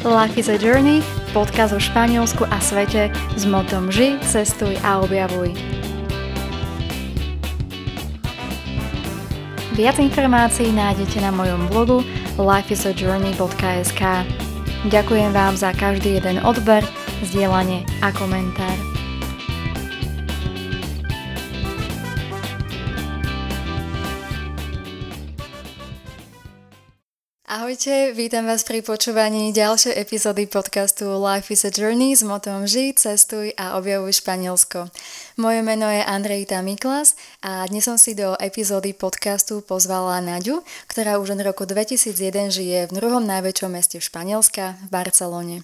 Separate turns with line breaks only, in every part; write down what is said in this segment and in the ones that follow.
Life is a Journey, podcast o Španielsku a svete s motom Ži, cestuj a objavuj. Viac informácií nájdete na mojom blogu lifeisajourney.sk Ďakujem vám za každý jeden odber, zdieľanie a komentár. Ahojte, vítam vás pri počúvaní ďalšej epizódy podcastu Life is a Journey s motom Ži, cestuj a objavuj Španielsko. Moje meno je Andrejta Miklas a dnes som si do epizódy podcastu pozvala Naďu, ktorá už od roku 2001 žije v druhom najväčšom meste Španielska, v Barcelone.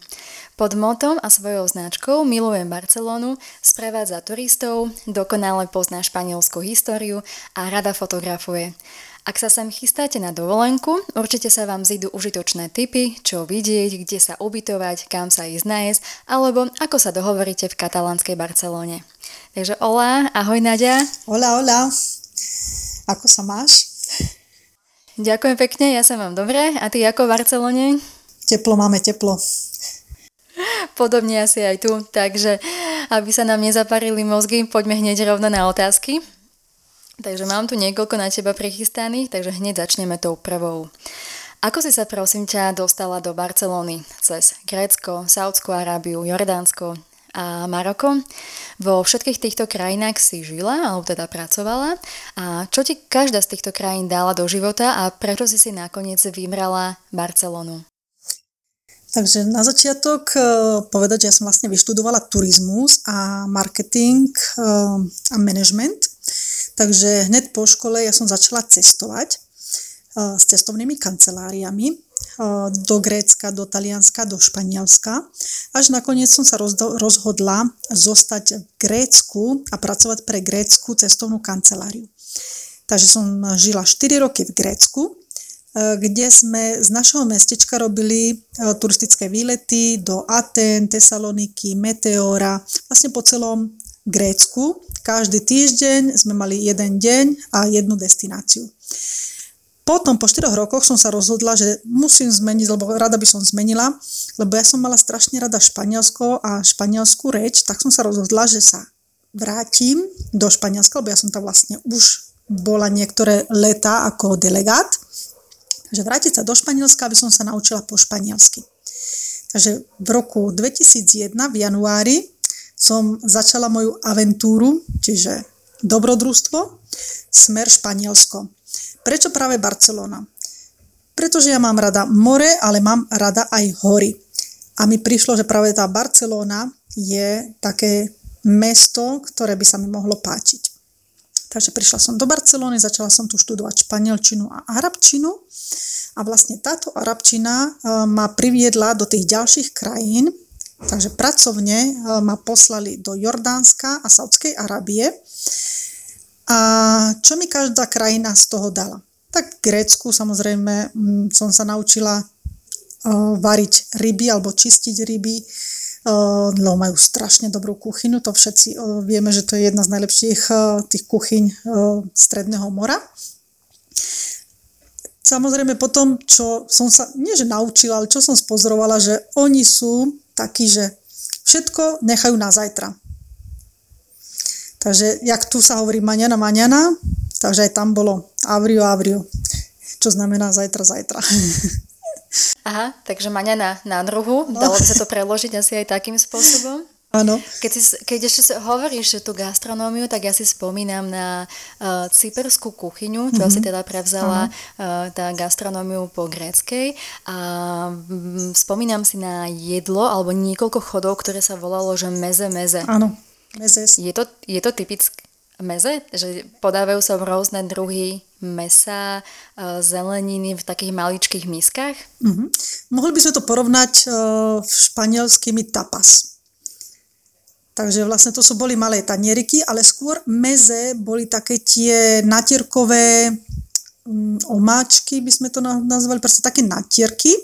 Pod motom a svojou značkou Milujem Barcelonu sprevádza turistov, dokonale pozná španielskú históriu a rada fotografuje. Ak sa sem chystáte na dovolenku, určite sa vám zídu užitočné tipy, čo vidieť, kde sa ubytovať, kam sa ísť nájsť, alebo ako sa dohovoríte v katalánskej Barcelone. Takže hola, ahoj Nadia.
Hola, hola. Ako sa máš?
Ďakujem pekne, ja sa mám dobre. A ty ako v Barcelone?
Teplo, máme teplo.
Podobne asi aj tu, takže aby sa nám nezaparili mozgy, poďme hneď rovno na otázky. Takže mám tu niekoľko na teba prichystaných, takže hneď začneme tou prvou. Ako si sa prosím ťa dostala do Barcelóny cez Grécko, Saudskú Arábiu, Jordánsko a Maroko? Vo všetkých týchto krajinách si žila, alebo teda pracovala. A čo ti každá z týchto krajín dala do života a prečo si si nakoniec vybrala Barcelonu?
Takže na začiatok eh, povedať, že ja som vlastne vyštudovala turizmus a marketing eh, a management Takže hneď po škole ja som začala cestovať s cestovnými kanceláriami do Grécka, do Talianska, do Španielska. Až nakoniec som sa rozhodla zostať v Grécku a pracovať pre grécku cestovnú kanceláriu. Takže som žila 4 roky v Grécku, kde sme z našeho mestečka robili turistické výlety do Aten, Tesaloniky, Meteora, vlastne po celom Grécku. Každý týždeň sme mali jeden deň a jednu destináciu. Potom po 4 rokoch som sa rozhodla, že musím zmeniť, lebo rada by som zmenila, lebo ja som mala strašne rada Španielsko a španielskú reč, tak som sa rozhodla, že sa vrátim do Španielska, lebo ja som tam vlastne už bola niektoré leta ako delegát. Takže vrátiť sa do Španielska, aby som sa naučila po španielsky. Takže v roku 2001 v januári som začala moju aventúru, čiže dobrodružstvo, smer Španielsko. Prečo práve Barcelona? Pretože ja mám rada more, ale mám rada aj hory. A mi prišlo, že práve tá Barcelona je také mesto, ktoré by sa mi mohlo páčiť. Takže prišla som do Barcelony, začala som tu študovať španielčinu a arabčinu. A vlastne táto arabčina eh, ma priviedla do tých ďalších krajín, Takže pracovne e, ma poslali do Jordánska a Saudskej Arábie. A čo mi každá krajina z toho dala? Tak v Grécku samozrejme som sa naučila e, variť ryby alebo čistiť ryby, e, lebo majú strašne dobrú kuchyňu, to všetci vieme, že to je jedna z najlepších tých kuchyň Stredného mora. Samozrejme potom, čo som sa, nie že naučila, ale čo som spozorovala, že oni sú taký, že všetko nechajú na zajtra. Takže jak tu sa hovorí maňana, maňana, takže aj tam bolo avrio, avrio, čo znamená zajtra, zajtra.
Aha, takže maňana na druhu, no. dalo by sa to preložiť asi aj takým spôsobom?
Áno.
Keď, si, keď ešte hovoríš tú gastronómiu, tak ja si spomínam na uh, cyperskú kuchyňu, čo mm-hmm. asi teda prevzala uh, tá gastronómiu po gréckej. A um, spomínam si na jedlo alebo niekoľko chodov, ktoré sa volalo, že meze meze.
Áno, mezes.
Je to, je to typické meze? Že podávajú sa rôzne druhy mesa, uh, zeleniny v takých maličkých miskách?
Mm-hmm. Mohli by sme to porovnať uh, španielskými tapas. Takže vlastne to sú boli malé tanieriky, ale skôr meze boli také tie natierkové um, omáčky, by sme to nazvali, proste také natierky.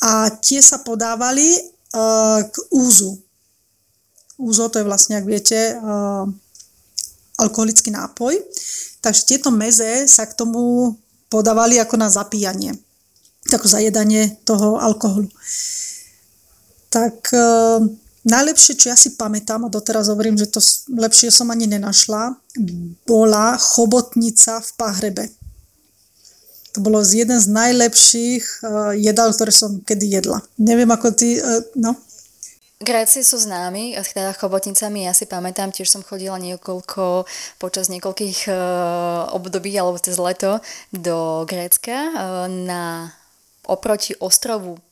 A tie sa podávali uh, k úzu. Úzo to je vlastne, ak viete, uh, alkoholický nápoj. Takže tieto meze sa k tomu podávali ako na zapíjanie. tako zajedanie toho alkoholu. Tak e, najlepšie, čo ja si pamätám, a doteraz hovorím, že to lepšie som ani nenašla, bola chobotnica v Pahrebe. To bolo z jeden z najlepších uh, jedál, ktoré som kedy jedla. Neviem, ako ty, uh, no.
Gréci sú známi, teda chobotnicami, ja si pamätám, tiež som chodila niekoľko, počas niekoľkých uh, období, alebo cez leto do Grécka uh, na oproti ostrovu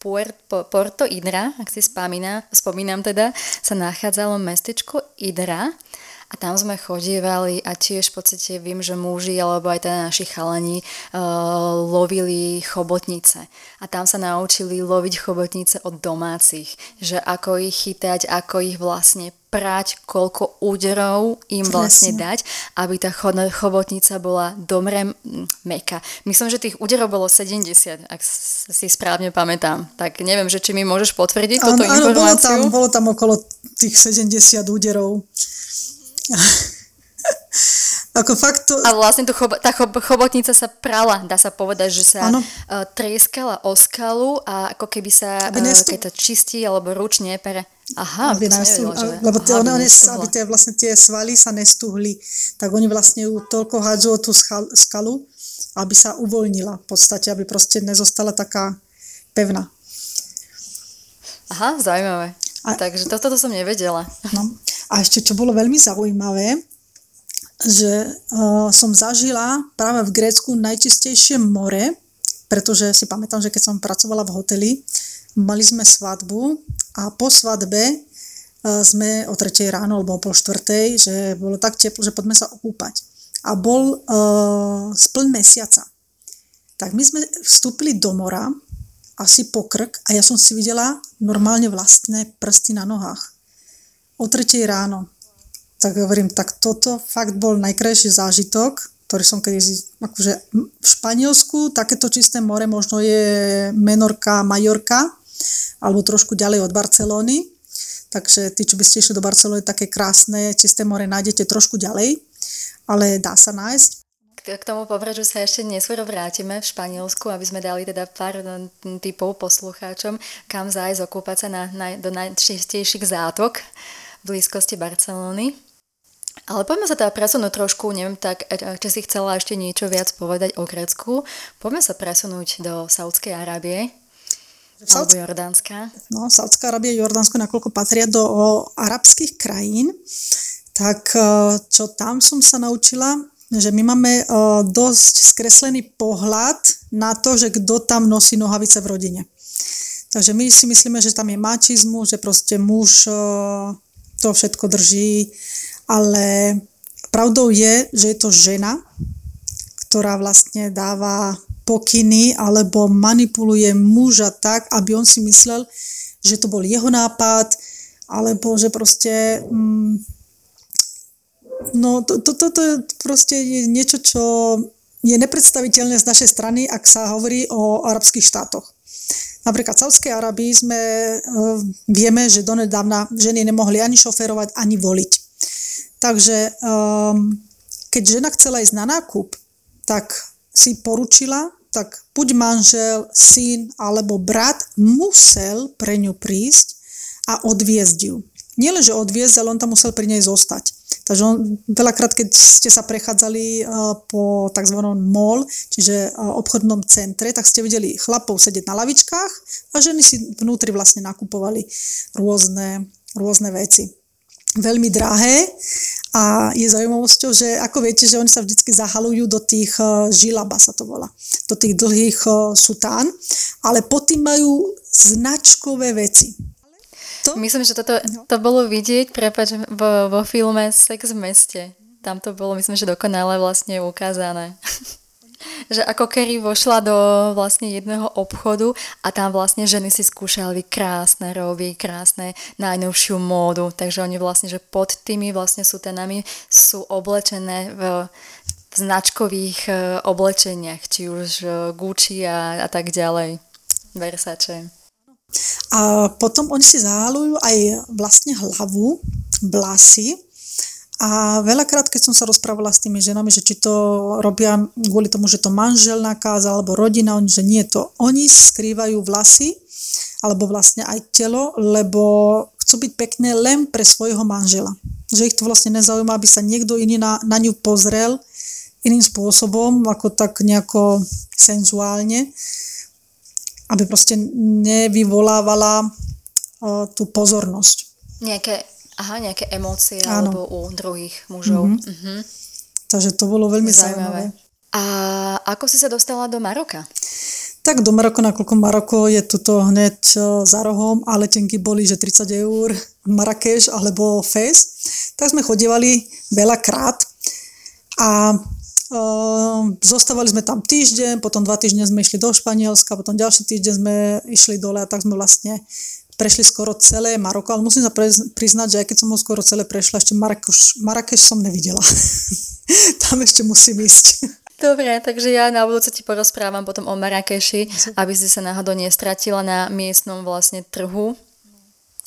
Porto Idra, ak si spomína, spomínam teda, sa nachádzalo mestečko Idra a tam sme chodievali a tiež v podstate viem, že muži alebo aj teda naši chalani uh, lovili chobotnice. A tam sa naučili loviť chobotnice od domácich, že ako ich chytať, ako ich vlastne prať, koľko úderov im vlastne dať, aby tá chobotnica bola dobre meka. Myslím, že tých úderov bolo 70, ak si správne pamätám. Tak neviem, že či mi môžeš potvrdiť túto áno,
informáciu. Áno, bolo tam, bolo tam okolo tých 70 úderov. Ako fakt to...
A vlastne tu chobo, tá chob, chobotnica sa prala, dá sa povedať, že sa uh, trieskala o skalu a ako keby sa, uh, keď to čistí alebo ručne pere. Aha, aby to nevedela, že...
Lebo tie, Aha, one, aby tie, vlastne tie svaly sa nestuhli, tak oni vlastne ju toľko hádžu tú skalu, aby sa uvoľnila v podstate, aby proste nezostala taká pevná.
Aha, zaujímavé. A, Takže toto to som nevedela.
No. A ešte, čo bolo veľmi zaujímavé, že uh, som zažila práve v Grécku najčistejšie more, pretože si pamätám, že keď som pracovala v hoteli, mali sme svadbu a po svadbe uh, sme o 3 ráno alebo o pol štvrtej, že bolo tak teplo, že poďme sa okúpať. A bol uh, spln mesiaca. Tak my sme vstúpili do mora asi po krk a ja som si videla normálne vlastné prsty na nohách o 3 ráno. Tak hovorím, tak toto fakt bol najkrajší zážitok, ktorý som kedy, akože v Španielsku takéto čisté more možno je Menorka, Majorka, alebo trošku ďalej od Barcelóny. Takže tí, čo by ste išli do Barcelóny, také krásne, čisté more nájdete trošku ďalej, ale dá sa nájsť.
K tomu pobrežu sa ešte neskôr vrátime v Španielsku, aby sme dali teda pár typov poslucháčom, kam zájsť okúpať sa na, na, do najčistejších zátok blízkosti Barcelony. Ale poďme sa teda presunúť trošku, neviem tak, e, či si chcela ešte niečo viac povedať o Grécku. Poďme sa presunúť do Saudskej Arábie, alebo Jordánska.
No, Saudská Arábia a Jordánsko, nakoľko patria do o, arabských krajín, tak e, čo tam som sa naučila, že my máme o, e, dosť skreslený pohľad na to, že kto tam nosí nohavice v rodine. Takže my si myslíme, že tam je mačizmu, že proste muž o, to všetko drží, ale pravdou je, že je to žena, ktorá vlastne dáva pokyny alebo manipuluje muža tak, aby on si myslel, že to bol jeho nápad, alebo že proste... Mm, no, to, to, to, to proste je niečo, čo je nepredstaviteľné z našej strany, ak sa hovorí o arabských štátoch. Napríklad v Saudskej Arabii sme, e, vieme, že donedávna ženy nemohli ani šoferovať, ani voliť. Takže um, keď žena chcela ísť na nákup, tak si poručila, tak buď manžel, syn alebo brat musel pre ňu prísť a odviezť ju. Nielen, že odviezť, ale on tam musel pri nej zostať. Takže on, veľakrát, keď ste sa prechádzali uh, po tzv. mall, čiže uh, obchodnom centre, tak ste videli chlapov sedieť na lavičkách a ženy si vnútri vlastne nakupovali rôzne, rôzne veci. Veľmi drahé a je zaujímavosťou, že ako viete, že oni sa vždy zahalujú do tých uh, žilaba sa to volá, do tých dlhých sután, ale pod tým majú značkové veci
to? Myslím, že toto no. to bolo vidieť, prepač, vo, vo filme Sex v meste. Tam to bolo, myslím, že dokonale vlastne ukázané. že ako Kerry vošla do vlastne jedného obchodu a tam vlastne ženy si skúšali krásne roby, krásne najnovšiu módu, takže oni vlastne, že pod tými vlastne sutenami sú oblečené v, v značkových e, oblečeniach, či už e, Gucci a, a tak ďalej, Versace.
A potom oni si zahalujú aj vlastne hlavu, vlasy A veľakrát, keď som sa rozprávala s tými ženami, že či to robia kvôli tomu, že to manžel nakáza alebo rodina, oni, že nie to. Oni skrývajú vlasy alebo vlastne aj telo, lebo chcú byť pekné len pre svojho manžela. Že ich to vlastne nezaujíma, aby sa niekto iný na, na ňu pozrel iným spôsobom, ako tak nejako senzuálne, aby proste nevyvolávala uh, tú pozornosť.
Nejaké Aha, nejaké emócie Áno. alebo u druhých mužov. Mm-hmm. Mm-hmm.
Takže to bolo veľmi zaujímavé. zaujímavé.
A ako si sa dostala do Maroka?
Tak do Maroka, nakoľko Maroko je tuto hneď e, za rohom a letenky boli, že 30 eur Marrakeš alebo Fez, tak sme chodívali veľakrát a zostávali sme tam týždeň, potom dva týždne sme išli do Španielska, potom ďalší týždeň sme išli dole a tak sme vlastne prešli skoro celé Maroko, ale musím sa priznať, že aj keď som ho skoro celé prešla, ešte Marrakeš, Marrakeš som nevidela. Tam ešte musím ísť.
Dobre, takže ja na budúce ti porozprávam potom o Marrakeši, aby si sa náhodou nestratila na miestnom vlastne trhu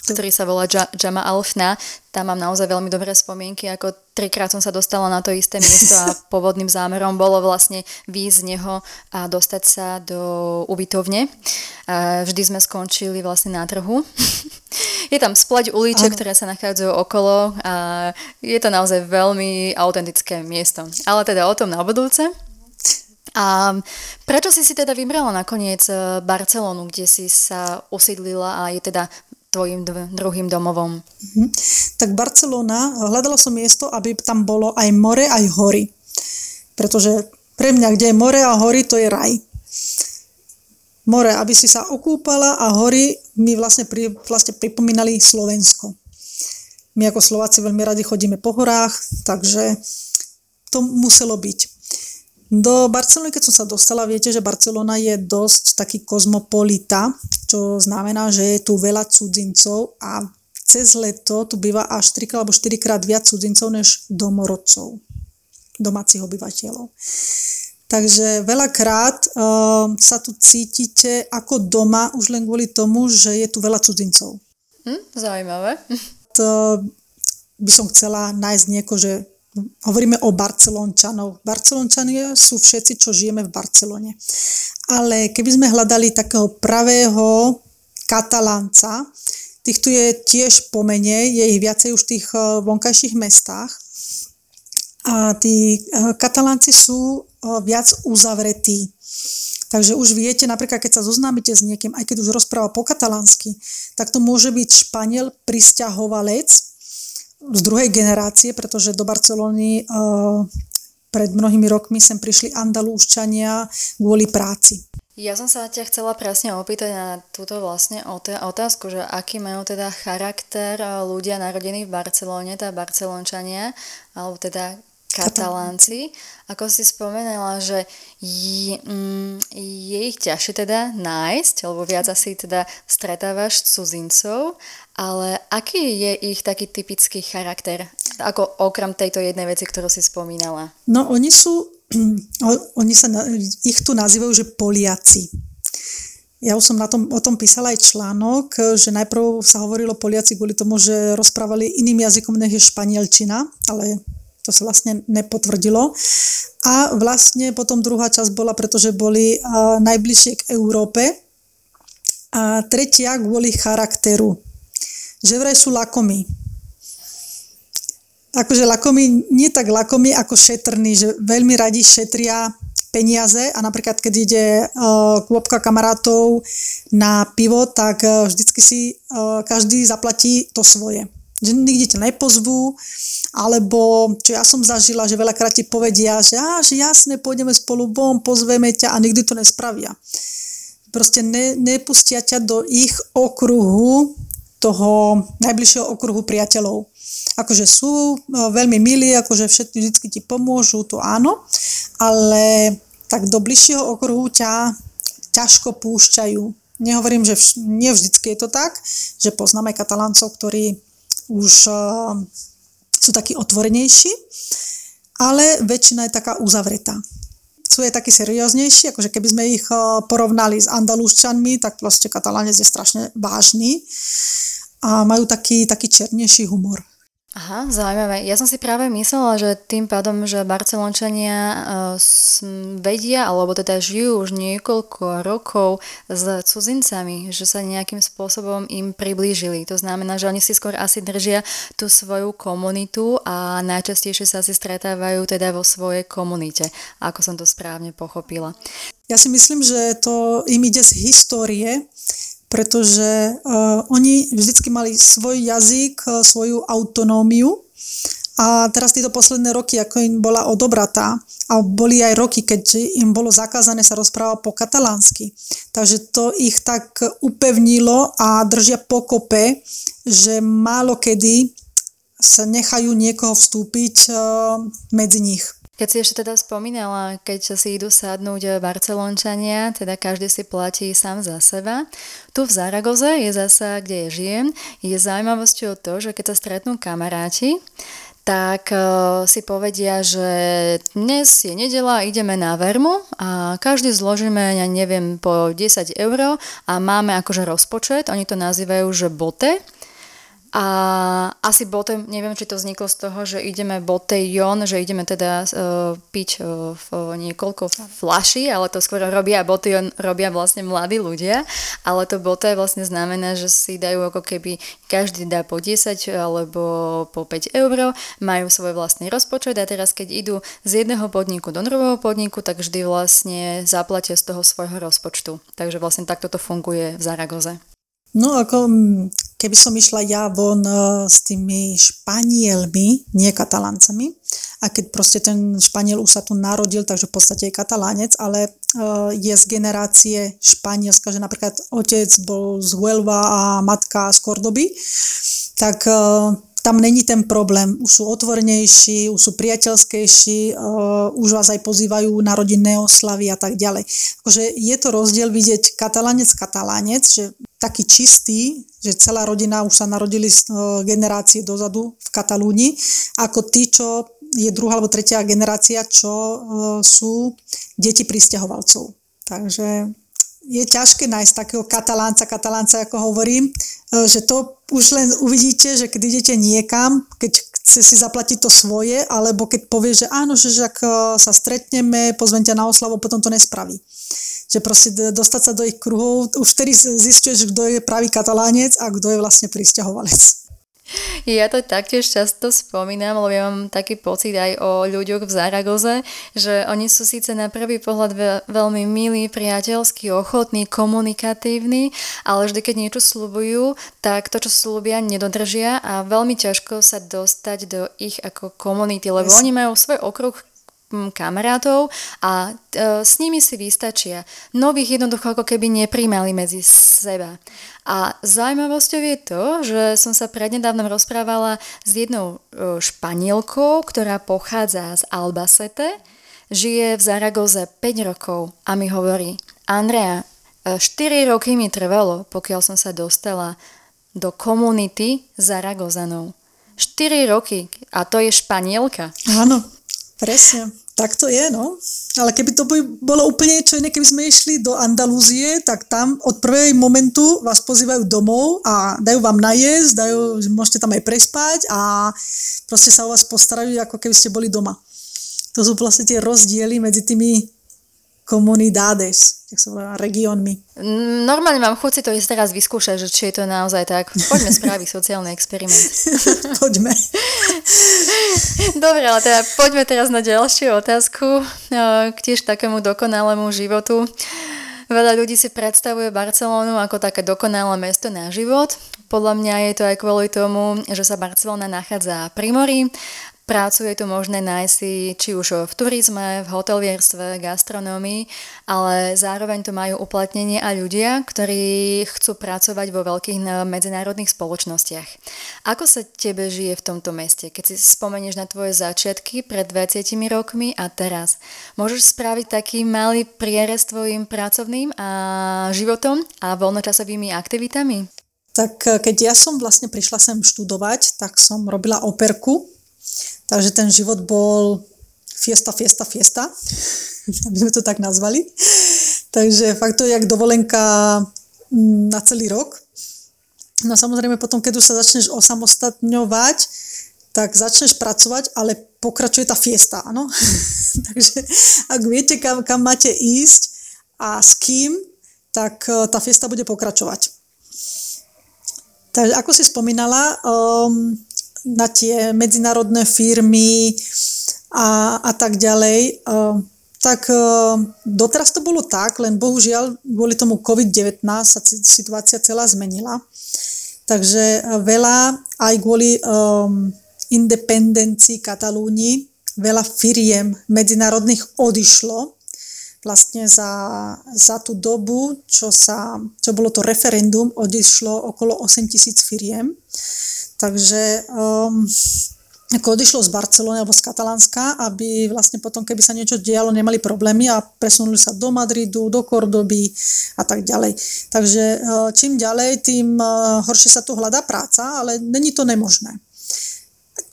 ktorý sa volá Jama Alfna. Tam mám naozaj veľmi dobré spomienky, ako trikrát som sa dostala na to isté miesto a pôvodným zámerom bolo vlastne výjsť z neho a dostať sa do ubytovne. Vždy sme skončili vlastne na trhu. Je tam splať uliček, ktoré sa nachádzajú okolo a je to naozaj veľmi autentické miesto. Ale teda o tom na budúce. A prečo si si teda vybrala nakoniec eh, Barcelonu, kde si sa usídlila a je teda tvojim druhým domovom?
Mm-hmm. Tak Barcelona, hľadala som miesto, aby tam bolo aj more, aj hory. Pretože pre mňa, kde je more a hory, to je raj. More, aby si sa okúpala a hory mi vlastne, pri, vlastne pripomínali Slovensko. My ako Slováci veľmi radi chodíme po horách, takže to muselo byť. Do Barcelony, keď som sa dostala, viete, že Barcelona je dosť taký kozmopolita, čo znamená, že je tu veľa cudzincov a cez leto tu býva až 3 alebo 4 krát viac cudzincov než domorodcov, domácich obyvateľov. Takže veľakrát uh, sa tu cítite ako doma už len kvôli tomu, že je tu veľa cudzincov.
Hm, zaujímavé.
To by som chcela nájsť nieko, že hovoríme o Barcelončanov. Barcelončania sú všetci, čo žijeme v Barcelone. Ale keby sme hľadali takého pravého katalánca, tých tu je tiež pomenej, je ich viacej už v tých eh, vonkajších mestách. A tí eh, katalánci sú eh, viac uzavretí. Takže už viete, napríklad keď sa zoznámite s niekým, aj keď už rozpráva po katalánsky, tak to môže byť Španiel, pristahovalec, z druhej generácie, pretože do Barcelony uh, pred mnohými rokmi sem prišli andalúščania kvôli práci.
Ja som sa ťa chcela presne opýtať na túto vlastne otázku, že aký majú teda charakter ľudia narodení v Barcelone, teda Barcelončania, alebo teda Katalánci. Ako si spomenala, že je, mm, je ich ťažšie teda nájsť, alebo viac asi teda stretávaš cudzincov, ale aký je ich taký typický charakter, ako okrem tejto jednej veci, ktorú si spomínala?
No oni sú, oni sa, ich tu nazývajú, že Poliaci. Ja už som na tom, o tom písala aj článok, že najprv sa hovorilo Poliaci kvôli tomu, že rozprávali iným jazykom, než je španielčina, ale to sa vlastne nepotvrdilo. A vlastne potom druhá časť bola, pretože boli najbližšie k Európe. A tretia kvôli charakteru že vraj sú lakomí. Akože lakomí, nie tak lakomí ako šetrní, že veľmi radi šetria peniaze a napríklad keď ide uh, kôpka kamarátov na pivo, tak uh, vždycky si uh, každý zaplatí to svoje. Že nikde ťa nepozvú, alebo čo ja som zažila, že veľakrát ti povedia, že, á, že jasne, pôjdeme spolu von, pozveme ťa a nikdy to nespravia. Proste ne, nepustia ťa do ich okruhu toho najbližšieho okruhu priateľov. Akože sú e, veľmi milí, akože všetci vždy ti pomôžu, to áno, ale tak do bližšieho okruhu ťa ťažko púšťajú. Nehovorím, že vš- nie vždycky je to tak, že poznáme kataláncov, ktorí už uh, sú takí otvorenejší, ale väčšina je taká uzavretá. Sú je takí serióznejší, akože keby sme ich uh, porovnali s andalúščanmi, tak proste katalánec je strašne vážny a majú taký, taký černejší humor.
Aha, zaujímavé. Ja som si práve myslela, že tým pádom, že Barcelončania uh, vedia, alebo teda žijú už niekoľko rokov s cudzincami, že sa nejakým spôsobom im priblížili. To znamená, že oni si skôr asi držia tú svoju komunitu a najčastejšie sa si stretávajú teda vo svojej komunite, ako som to správne pochopila.
Ja si myslím, že to im ide z histórie, pretože uh, oni vždycky mali svoj jazyk, uh, svoju autonómiu a teraz tieto posledné roky, ako im bola odobratá, a boli aj roky, keď im bolo zakázané sa rozprávať po katalánsky. Takže to ich tak upevnilo a držia pokope, že málo kedy sa nechajú niekoho vstúpiť uh, medzi nich.
Keď si ešte teda spomínala, keď si idú sadnúť Barcelončania, teda každý si platí sám za seba. Tu v Zaragoze je zasa, kde je žijem, je zaujímavosťou to, že keď sa stretnú kamaráti, tak uh, si povedia, že dnes je nedela, ideme na vermu a každý zložíme, ja neviem, po 10 eur a máme akože rozpočet, oni to nazývajú, že bote a asi botem, neviem, či to vzniklo z toho, že ideme botejon, že ideme teda uh, piť uh, v niekoľko flaší, ale to skôr robia botejon, robia vlastne mladí ľudia, ale to bote vlastne znamená, že si dajú ako keby každý dá po 10 alebo po 5 eur, majú svoj vlastný rozpočet a teraz keď idú z jedného podniku do druhého podniku, tak vždy vlastne zaplatia z toho svojho rozpočtu. Takže vlastne takto to funguje v Zaragoze.
No ako keby som išla ja von e, s tými Španielmi, nie Kataláncami, a keď proste ten Španiel už sa tu narodil, takže v podstate je Katalánec, ale e, je z generácie Španielska, že napríklad otec bol z Huelva a matka z Kordoby, tak e, tam není ten problém. Už sú otvornejší, už sú priateľskejší, uh, už vás aj pozývajú na rodinné oslavy a tak ďalej. Akože je to rozdiel vidieť katalánec, katalánec, že taký čistý, že celá rodina už sa narodili uh, generácie dozadu v Katalúni, ako tí, čo je druhá alebo tretia generácia, čo uh, sú deti pristahovalcov. Takže je ťažké nájsť takého katalánca, katalánca, ako hovorím, e, že to už len uvidíte, že keď idete niekam, keď chce si zaplatiť to svoje, alebo keď povie, že áno, že ak e, sa stretneme, pozvem ťa na oslavu, potom to nespraví. Že proste dostať sa do ich kruhov, už vtedy zistuješ, kto je pravý katalánec a kto je vlastne pristahovalec.
Ja to taktiež často spomínam, lebo ja mám taký pocit aj o ľuďoch v Zaragoze, že oni sú síce na prvý pohľad veľmi milí, priateľskí, ochotní, komunikatívni, ale vždy, keď niečo slúbujú, tak to, čo slúbia, nedodržia a veľmi ťažko sa dostať do ich ako komunity, lebo yes. oni majú svoj okruh kamarátov a e, s nimi si vystačia. Nových jednoducho ako keby nepríjmali medzi seba. A zaujímavosťou je to, že som sa prednedávnom rozprávala s jednou e, španielkou, ktorá pochádza z Albacete, žije v Zaragoze 5 rokov a mi hovorí, Andrea, 4 e, roky mi trvalo, pokiaľ som sa dostala do komunity Zaragozanov. 4 roky a to je španielka.
Áno, presne. Tak to je, no. Ale keby to by bolo úplne niečo iné, keby sme išli do Andalúzie, tak tam od prvej momentu vás pozývajú domov a dajú vám najesť, dajú, môžete tam aj prespať a proste sa o vás postarajú, ako keby ste boli doma. To sú vlastne tie rozdiely medzi tými comunidades, jak sa volá, regiónmi.
Normálne mám chuť si to ísť teraz vyskúšať, že či je to naozaj tak. Poďme spraviť sociálny experiment.
poďme.
Dobre, ale teda poďme teraz na ďalšiu otázku k tiež takému dokonalému životu. Veľa ľudí si predstavuje Barcelonu ako také dokonalé mesto na život. Podľa mňa je to aj kvôli tomu, že sa Barcelona nachádza pri mori Prácu je tu možné nájsť si či už v turizme, v hotelierstve, gastronómii, ale zároveň tu majú uplatnenie aj ľudia, ktorí chcú pracovať vo veľkých medzinárodných spoločnostiach. Ako sa tebe žije v tomto meste, keď si spomenieš na tvoje začiatky pred 20 rokmi a teraz? Môžeš spraviť taký malý prierez tvojim pracovným a životom a voľnočasovými aktivitami?
Tak keď ja som vlastne prišla sem študovať, tak som robila operku Takže ten život bol fiesta, fiesta, fiesta, aby sme to tak nazvali. Takže fakt to je jak dovolenka mm, na celý rok. No samozrejme potom, keď už sa začneš osamostatňovať, tak začneš pracovať, ale pokračuje tá fiesta, áno? Takže ak viete, kam, kam máte ísť a s kým, tak e, tá fiesta bude pokračovať. Takže ako si spomínala, um, na tie medzinárodné firmy a, a tak ďalej, tak uh, doteraz to bolo tak, len bohužiaľ kvôli tomu COVID-19 sa situácia celá zmenila. Takže veľa aj kvôli um, independencii Katalúni, veľa firiem medzinárodných odišlo vlastne za, za tú dobu, čo, sa, čo bolo to referendum, odišlo okolo 8 tisíc firiem. Takže um, ako odišlo z Barcelony alebo z Katalánska, aby vlastne potom, keby sa niečo dialo, nemali problémy a presunuli sa do Madridu, do Kordoby a tak ďalej. Takže uh, čím ďalej, tým uh, horšie sa tu hľadá práca, ale není to nemožné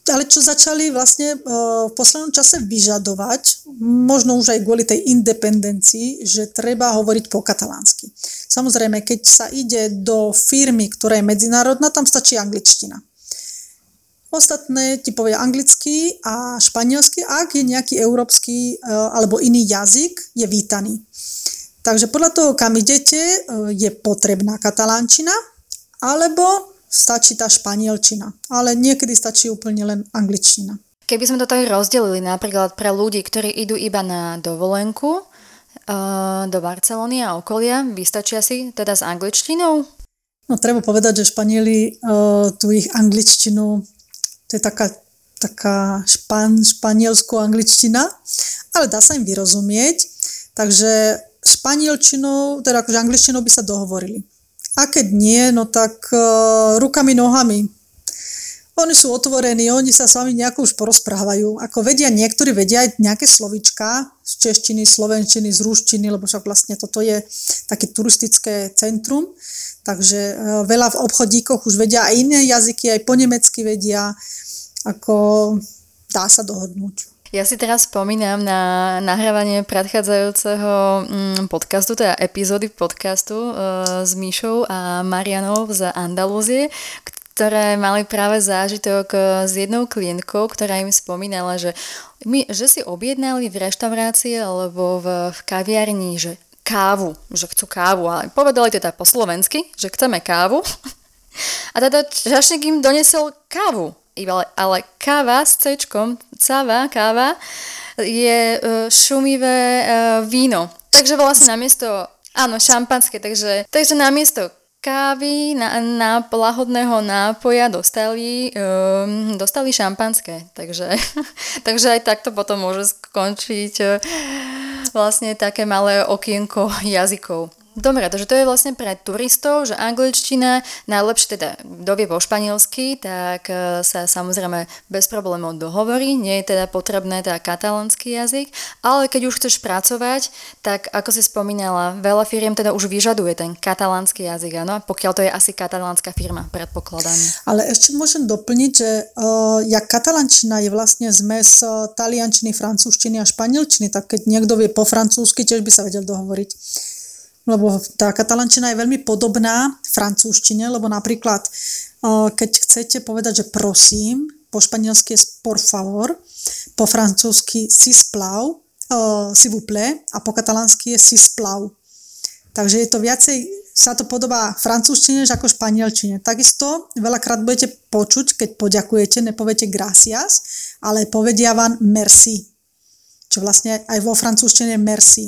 ale čo začali vlastne e, v poslednom čase vyžadovať, možno už aj kvôli tej independencii, že treba hovoriť po katalánsky. Samozrejme, keď sa ide do firmy, ktorá je medzinárodná, tam stačí angličtina. Ostatné ti povie anglicky a španielsky, ak je nejaký európsky e, alebo iný jazyk, je vítaný. Takže podľa toho, kam idete, e, je potrebná katalánčina, alebo stačí tá španielčina, ale niekedy stačí úplne len angličtina.
Keby sme to tak rozdelili napríklad pre ľudí, ktorí idú iba na dovolenku uh, do Barcelony a okolia, vystačia si teda s angličtinou?
No treba povedať, že Španieli uh, tu ich angličtinu, to je taká, taká špan, španielsko-angličtina, ale dá sa im vyrozumieť, takže španielčinou, teda akože angličtinou by sa dohovorili. A keď nie, no tak uh, rukami, nohami. Oni sú otvorení, oni sa s vami nejako už porozprávajú. Ako vedia, niektorí vedia aj nejaké slovička z češtiny, slovenčiny, z rúštiny, lebo však vlastne toto je také turistické centrum. Takže uh, veľa v obchodíkoch už vedia aj iné jazyky, aj po nemecky vedia. Ako dá sa dohodnúť.
Ja si teraz spomínam na nahrávanie predchádzajúceho mm, podcastu, teda epizódy podcastu e, s Míšou a Marianou z Andalúzie, ktoré mali práve zážitok e, s jednou klientkou, ktorá im spomínala, že, my, že si objednali v reštaurácii alebo v, v kaviarni, že kávu, že chcú kávu, ale povedali teda po slovensky, že chceme kávu. A teda čašník im donesol kávu ale, ale káva s C, cáva, káva, je uh, šumivé uh, víno. Takže vlastne namiesto, áno, šampanské, takže, takže namiesto kávy, na, na lahodného nápoja dostali, um, dostali šampanské. Takže, takže aj takto potom môže skončiť uh, vlastne také malé okienko jazykov. Dobre, takže to je vlastne pre turistov, že angličtina, najlepšie teda, kto vie po španielsky, tak e, sa samozrejme bez problémov dohovorí, nie je teda potrebné teda katalánsky jazyk, ale keď už chceš pracovať, tak ako si spomínala, veľa firiem teda už vyžaduje ten katalánsky jazyk, áno, pokiaľ to je asi katalánska firma, predpokladám.
Ale ešte môžem doplniť, že uh, jak katalánčina je vlastne zmes taliančiny, francúzštiny a španielčiny, tak keď niekto vie po francúzsky, tiež by sa vedel dohovoriť lebo tá katalančina je veľmi podobná francúzštine, lebo napríklad eh, keď chcete povedať, že prosím, po španielsky je por favor, po francúzsky si splav, uh, si vous plaît, a po katalánsky je si splav. Takže je to viacej, sa to podobá francúzštine než ako španielčine. Takisto veľakrát budete počuť, keď poďakujete, nepoviete gracias, ale povedia vám merci. Čo vlastne aj vo francúzštine je merci.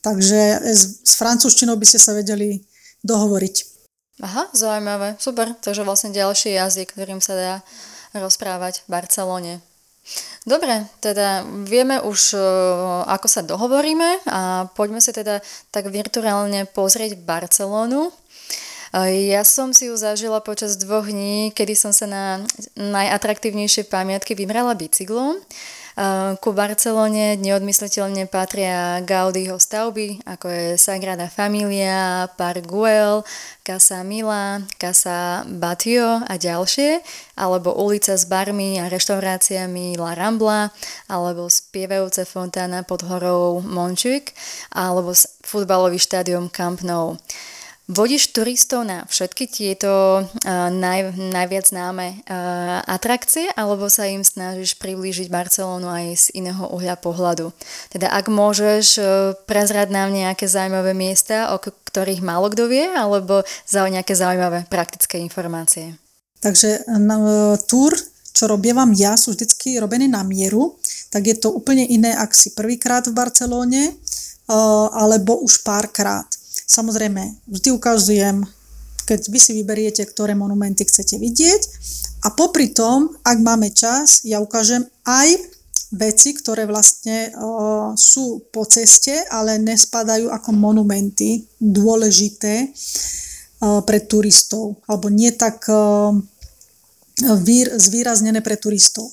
Takže s, s francúzštinou by ste sa vedeli dohovoriť.
Aha, zaujímavé, super. Takže vlastne ďalší jazyk, ktorým sa dá rozprávať v Barcelone. Dobre, teda vieme už, e, ako sa dohovoríme a poďme si teda tak virtuálne pozrieť Barcelonu. E, ja som si ju zažila počas dvoch dní, kedy som sa na najatraktívnejšie pamiatky vybrala bicyklom. Ku Barcelone neodmysliteľne patria Gaudiho stavby, ako je Sagrada Familia, Park Güell, Casa Mila, Casa Batio a ďalšie, alebo ulica s barmi a reštauráciami La Rambla, alebo spievajúce fontána pod horou Montjuic, alebo futbalový štádium Camp Nou. Vodíš turistov na všetky tieto uh, naj, najviac známe uh, atrakcie, alebo sa im snažíš priblížiť Barcelonu aj z iného uhľa pohľadu? Teda ak môžeš uh, prezrať nám nejaké zaujímavé miesta, o ktorých málo kto vie, alebo za nejaké zaujímavé praktické informácie?
Takže na, túr, čo robievam ja, sú vždycky robené na mieru, tak je to úplne iné, ak si prvýkrát v Barcelóne, alebo už párkrát. Samozrejme, vždy ukazujem, keď vy si vyberiete, ktoré monumenty chcete vidieť a popri tom, ak máme čas, ja ukážem aj veci, ktoré vlastne uh, sú po ceste, ale nespadajú ako monumenty dôležité uh, pre turistov, alebo nie tak uh, výr, zvýraznené pre turistov.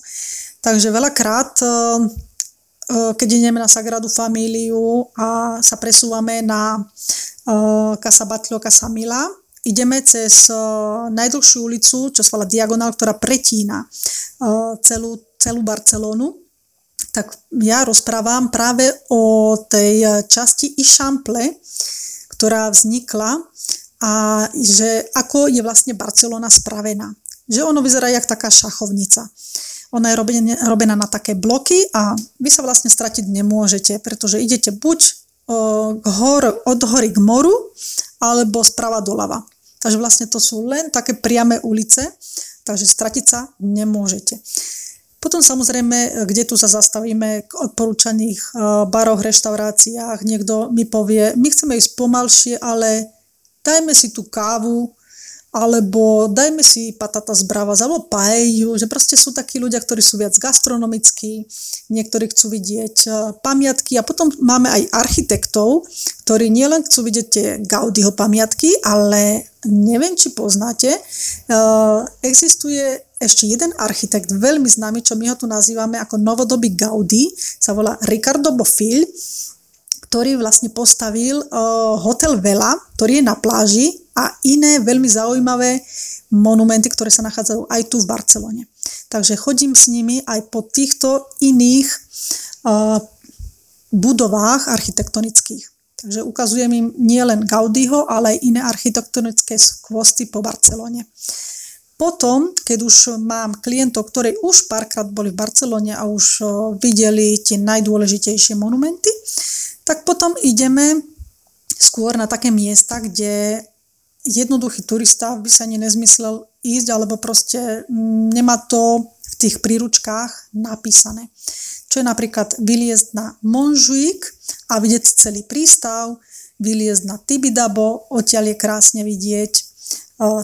Takže veľakrát uh, Eh, keď ideme na Sagradu Famíliu a sa presúvame na eh, Casa Batlló, Casa Mila, ideme cez najdlhšiu ulicu, čo sa volá Diagonál, ktorá pretína celú, celú Barcelonu, tak ja rozprávam práve o tej časti Ixample, ktorá vznikla a že ako je vlastne Barcelona spravená. Že ono vyzerá jak taká šachovnica. Ona je robená, robená na také bloky a vy sa vlastne stratiť nemôžete, pretože idete buď k hor, od hory k moru, alebo sprava doľava. Takže vlastne to sú len také priame ulice, takže stratiť sa nemôžete. Potom samozrejme, kde tu sa zastavíme k odporúčaných baroch, reštauráciách, niekto mi povie, my chceme ísť pomalšie, ale dajme si tú kávu, alebo dajme si patata z bravas, alebo paeju, že proste sú takí ľudia, ktorí sú viac gastronomickí, niektorí chcú vidieť e, pamiatky. A potom máme aj architektov, ktorí nielen chcú vidieť tie Gaudiho pamiatky, ale neviem, či poznáte, e, existuje ešte jeden architekt, veľmi známy, čo my ho tu nazývame ako novodobý Gaudi, sa volá Ricardo Bofill, ktorý vlastne postavil uh, hotel Vela, ktorý je na pláži a iné veľmi zaujímavé monumenty, ktoré sa nachádzajú aj tu v Barcelone. Takže chodím s nimi aj po týchto iných uh, budovách architektonických. Takže ukazujem im nielen Gaudiho, ale aj iné architektonické skvosty po Barcelone. Potom, keď už mám klientov, ktorí už párkrát boli v Barcelone a už videli tie najdôležitejšie monumenty, tak potom ideme skôr na také miesta, kde jednoduchý turista by sa ani nezmyslel ísť, alebo proste mm, nemá to v tých príručkách napísané. Čo je napríklad vyliezť na Monžuik a vidieť celý prístav, vyliezť na Tibidabo, odtiaľ je krásne vidieť e,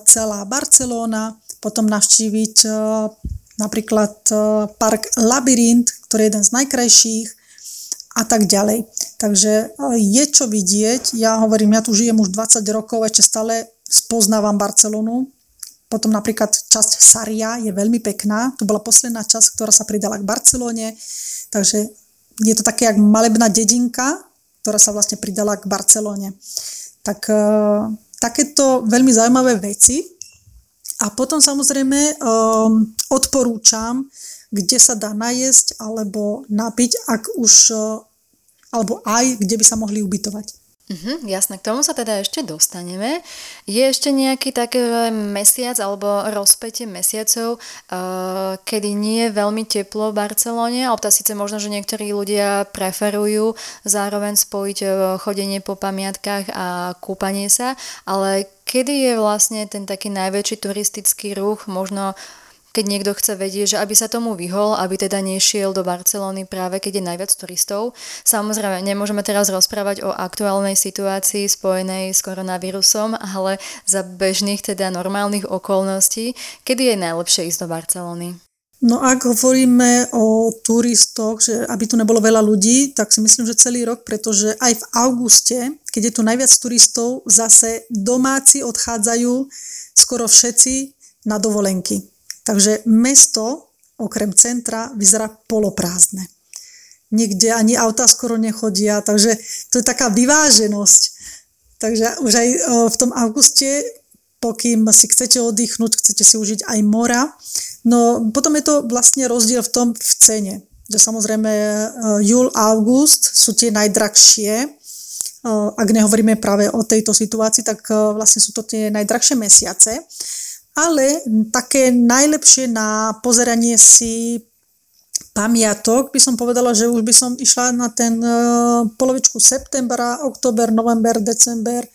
celá Barcelóna, potom navštíviť e, napríklad e, park Labyrint, ktorý je jeden z najkrajších, a tak ďalej. Takže e, je čo vidieť. Ja hovorím, ja tu žijem už 20 rokov, ešte stále spoznávam Barcelonu. Potom napríklad časť Saria je veľmi pekná. To bola posledná časť, ktorá sa pridala k Barcelone. Takže je to také jak malebná dedinka, ktorá sa vlastne pridala k Barcelone. Tak e, takéto veľmi zaujímavé veci. A potom samozrejme um, odporúčam kde sa dá najesť alebo napiť, ak už, e, alebo aj kde by sa mohli ubytovať.
Mhm, jasné, k tomu sa teda ešte dostaneme. Je ešte nejaký taký mesiac alebo rozpätie mesiacov, uh, kedy nie je veľmi teplo v Barcelone, alebo tá síce možno, že niektorí ľudia preferujú zároveň spojiť e, chodenie po pamiatkách a kúpanie sa, ale kedy je vlastne ten taký najväčší turistický ruch, možno keď niekto chce vedieť, že aby sa tomu vyhol, aby teda nešiel do Barcelony práve keď je najviac turistov. Samozrejme, nemôžeme teraz rozprávať o aktuálnej situácii spojenej s koronavírusom, ale za bežných teda normálnych okolností, kedy je najlepšie ísť do Barcelony.
No ak hovoríme o turistoch, že aby tu nebolo veľa ľudí, tak si myslím, že celý rok, pretože aj v auguste, keď je tu najviac turistov, zase domáci odchádzajú skoro všetci na dovolenky. Takže mesto, okrem centra, vyzerá poloprázdne. Niekde ani auta skoro nechodia, takže to je taká vyváženosť. Takže už aj v tom auguste, pokým si chcete oddychnúť, chcete si užiť aj mora, no potom je to vlastne rozdiel v tom v cene. Že samozrejme júl, august sú tie najdrahšie, ak nehovoríme práve o tejto situácii, tak vlastne sú to tie najdrahšie mesiace. Ale také najlepšie na pozeranie si pamiatok by som povedala, že už by som išla na ten polovičku septembra, október, november, december,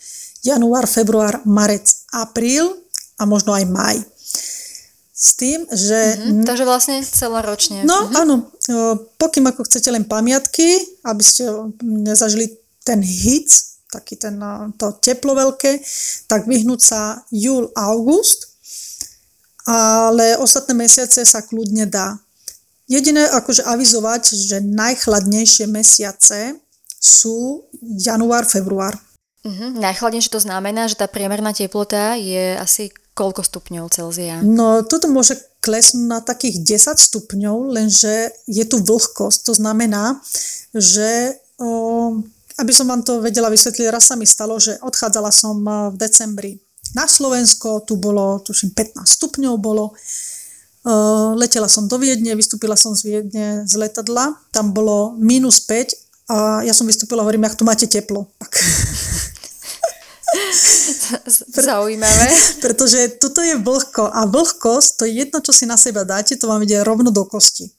január, február, marec, apríl a možno aj maj. S tým, že...
Mm-hmm, takže vlastne celoročne.
No mm-hmm. áno, pokým ako chcete len pamiatky, aby ste nezažili ten hit, taký ten, to teplo veľké, tak vyhnúť sa júl, august, ale ostatné mesiace sa kľudne dá. Jediné akože avizovať, že najchladnejšie mesiace sú január, február.
Uh-huh. Najchladnejšie to znamená, že tá priemerná teplota je asi koľko stupňov Celzia?
No, toto môže klesnúť na takých 10 stupňov, lenže je tu vlhkosť. To znamená, že o, aby som vám to vedela vysvetliť, raz sa mi stalo, že odchádzala som v decembri na Slovensko, tu bolo, tuším, 15 stupňov bolo. letela som do Viedne, vystúpila som z Viedne z letadla, tam bolo minus 5 a ja som vystúpila, hovorím, jak tu máte teplo.
Zaujímavé.
Pretože toto je vlhko a vlhkosť, to je jedno, čo si na seba dáte, to vám ide rovno do kosti.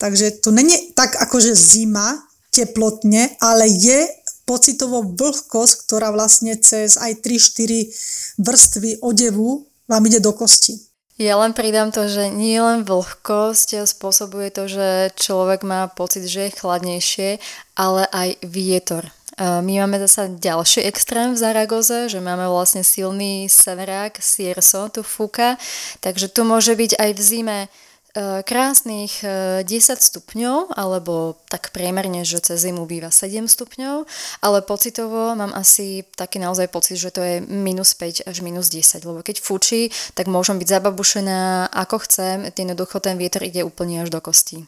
Takže tu není tak akože zima, teplotne, ale je pocitovo vlhkosť, ktorá vlastne cez aj 3-4 vrstvy odevu vám ide do kosti.
Ja len pridám to, že nie len vlhkosť spôsobuje to, že človek má pocit, že je chladnejšie, ale aj vietor. My máme zase ďalší extrém v Zaragoze, že máme vlastne silný severák, Sierso tu fúka, takže tu môže byť aj v zime e, krásnych 10 e, stupňov, alebo tak priemerne, že cez zimu býva 7 stupňov, ale pocitovo mám asi taký naozaj pocit, že to je minus 5 až minus 10, lebo keď fúči, tak môžem byť zababušená ako chcem, jednoducho ten vietor ide úplne až do kostí.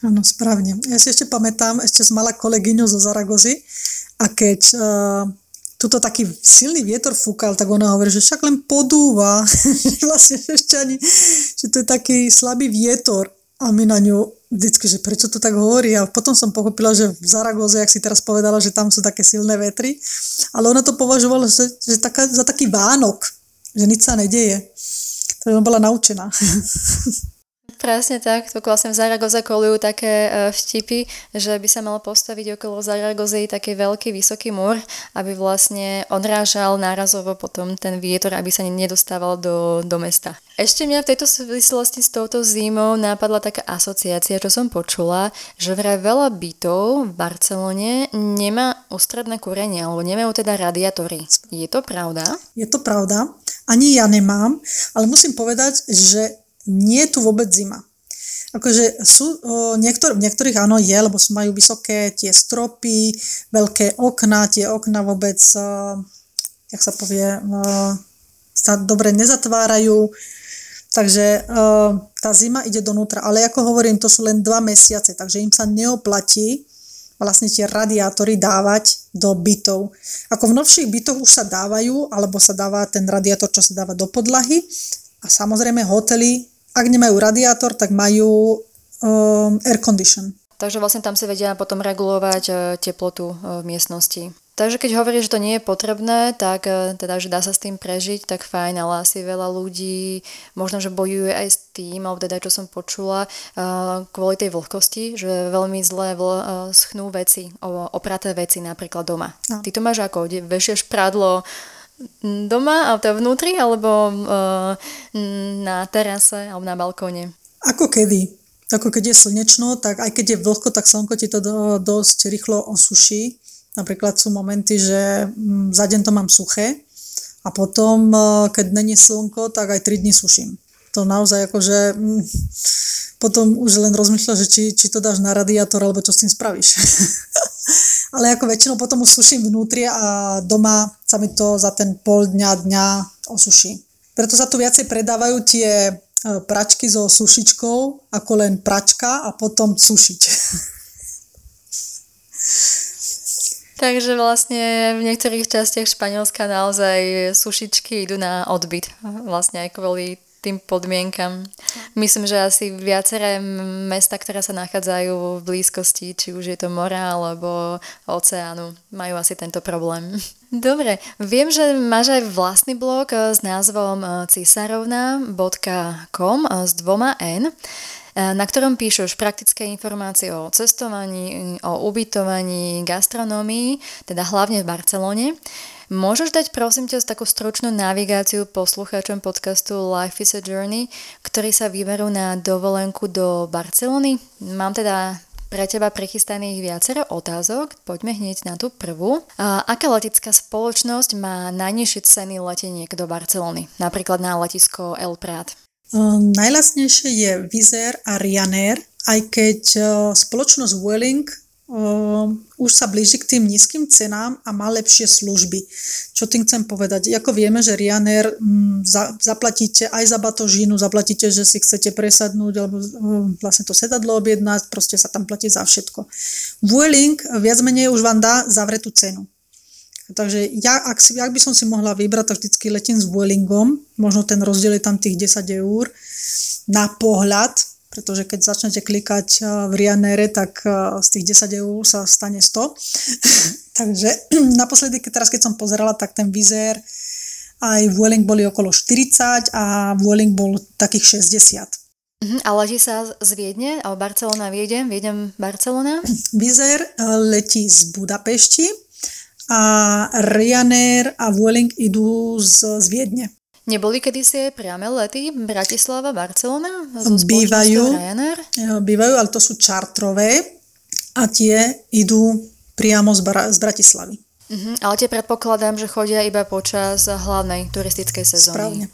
Áno, správne. Ja si ešte pamätám, ešte z mala kolegyňu zo Zaragozy a keď uh, tuto taký silný vietor fúkal, tak ona hovorí, že však len podúva, že vlastne ešte ani, že to je taký slabý vietor a my na ňu vždycky, že prečo to tak hovorí a potom som pochopila, že v Zaragoze, jak si teraz povedala, že tam sú také silné vetry, ale ona to považovala že, že taká, za taký Vánok, že nič sa nedeje. Takže ona bola naučená.
Presne tak, to vlastne v Zaragoze kolujú také e, vtipy, že by sa mal postaviť okolo Zaragozy taký veľký vysoký múr, aby vlastne odrážal nárazovo potom ten vietor, aby sa nedostával do, do mesta. Ešte mňa v tejto súvislosti s touto zimou nápadla taká asociácia, čo som počula, že vraj veľa bytov v Barcelone nemá ústredné kúrenie, alebo nemajú teda radiátory. Je to pravda?
Je to pravda. Ani ja nemám, ale musím povedať, že nie je tu vôbec zima. Akože sú, o, niektor, v niektorých áno je, lebo majú vysoké tie stropy, veľké okna, tie okna vôbec, o, jak sa povie, o, sa dobre nezatvárajú, takže o, tá zima ide donútra. Ale ako hovorím, to sú len dva mesiace, takže im sa neoplatí vlastne tie radiátory dávať do bytov. Ako v novších bytoch už sa dávajú, alebo sa dáva ten radiátor, čo sa dáva do podlahy. A samozrejme hotely ak nemajú radiátor, tak majú um, air condition.
Takže vlastne tam si vedia potom regulovať uh, teplotu uh, v miestnosti. Takže keď hovorí, že to nie je potrebné, tak uh, teda, že dá sa s tým prežiť, tak fajn, ale asi veľa ľudí možno, že bojuje aj s tým, alebo teda, čo som počula, kvôli tej vlhkosti, že veľmi zle vl- schnú veci, opraté veci napríklad doma. No. Ty to máš ako? Vešieš prádlo doma, ale to vnútri, alebo uh, na terase, alebo na balkóne?
Ako kedy. Ako keď je slnečno, tak aj keď je vlhko, tak slnko ti to do, dosť rýchlo osuší. Napríklad sú momenty, že mm, za deň to mám suché a potom, uh, keď není slnko, tak aj 3 dní suším. To naozaj akože mm, potom už len rozmýšľa, že či, či to dáš na radiátor, alebo čo s tým spravíš. ale ako väčšinou potom už vnútri a doma sa mi to za ten pol dňa, dňa osuší. Preto sa tu viacej predávajú tie e, pračky so sušičkou, ako len pračka a potom sušiť.
Takže vlastne v niektorých častiach Španielska naozaj sušičky idú na odbyt. Vlastne aj kvôli tým podmienkam. Myslím, že asi viaceré mesta, ktoré sa nachádzajú v blízkosti, či už je to mora alebo oceánu, majú asi tento problém. Dobre, viem, že máš aj vlastný blog s názvom cisarovna.com s dvoma N na ktorom píšeš praktické informácie o cestovaní, o ubytovaní, gastronómii, teda hlavne v Barcelone. Môžeš dať prosím ťa takú stručnú navigáciu poslucháčom podcastu Life is a Journey, ktorí sa vyberú na dovolenku do Barcelony? Mám teda pre teba prichystaných viacero otázok. Poďme hneď na tú prvú. A aká letecká spoločnosť má najnižšie ceny leteniek do Barcelony? Napríklad na letisko El Prat.
Uh, najlasnejšie je Vizer a Ryanair, aj keď uh, spoločnosť Welling už sa blíži k tým nízkym cenám a má lepšie služby. Čo tým chcem povedať? Ako vieme, že Ryanair m, za, zaplatíte aj za batožínu, zaplatíte, že si chcete presadnúť alebo vlastne to sedadlo objednať, proste sa tam platí za všetko. Vueling viac menej už vám dá zavretú cenu. Takže ja, ak, si, ak by som si mohla vybrať, tak vždycky letím s Vuelingom, možno ten rozdiel je tam tých 10 eur na pohľad, pretože keď začnete klikať eh, v Ryanaire, tak eh, z tých 10 eur sa stane 100. Takže naposledy, teraz keď som pozerala, tak ten vizér aj Vueling boli okolo 40 a Vueling bol takých 60.
Uh-huh. A letí sa z Viedne, alebo Barcelona Viedem, Viedem Barcelona?
Vizer eh, letí z Budapešti a Ryanair a Vueling idú z, z Viedne.
Neboli kedysi priame lety Bratislava, Barcelona?
Bývajú, bývajú, ale to sú čartrové a tie idú priamo z, Bra- z Bratislavy.
Uh-huh, ale tie predpokladám, že chodia iba počas hlavnej turistickej sezóny.
Správne.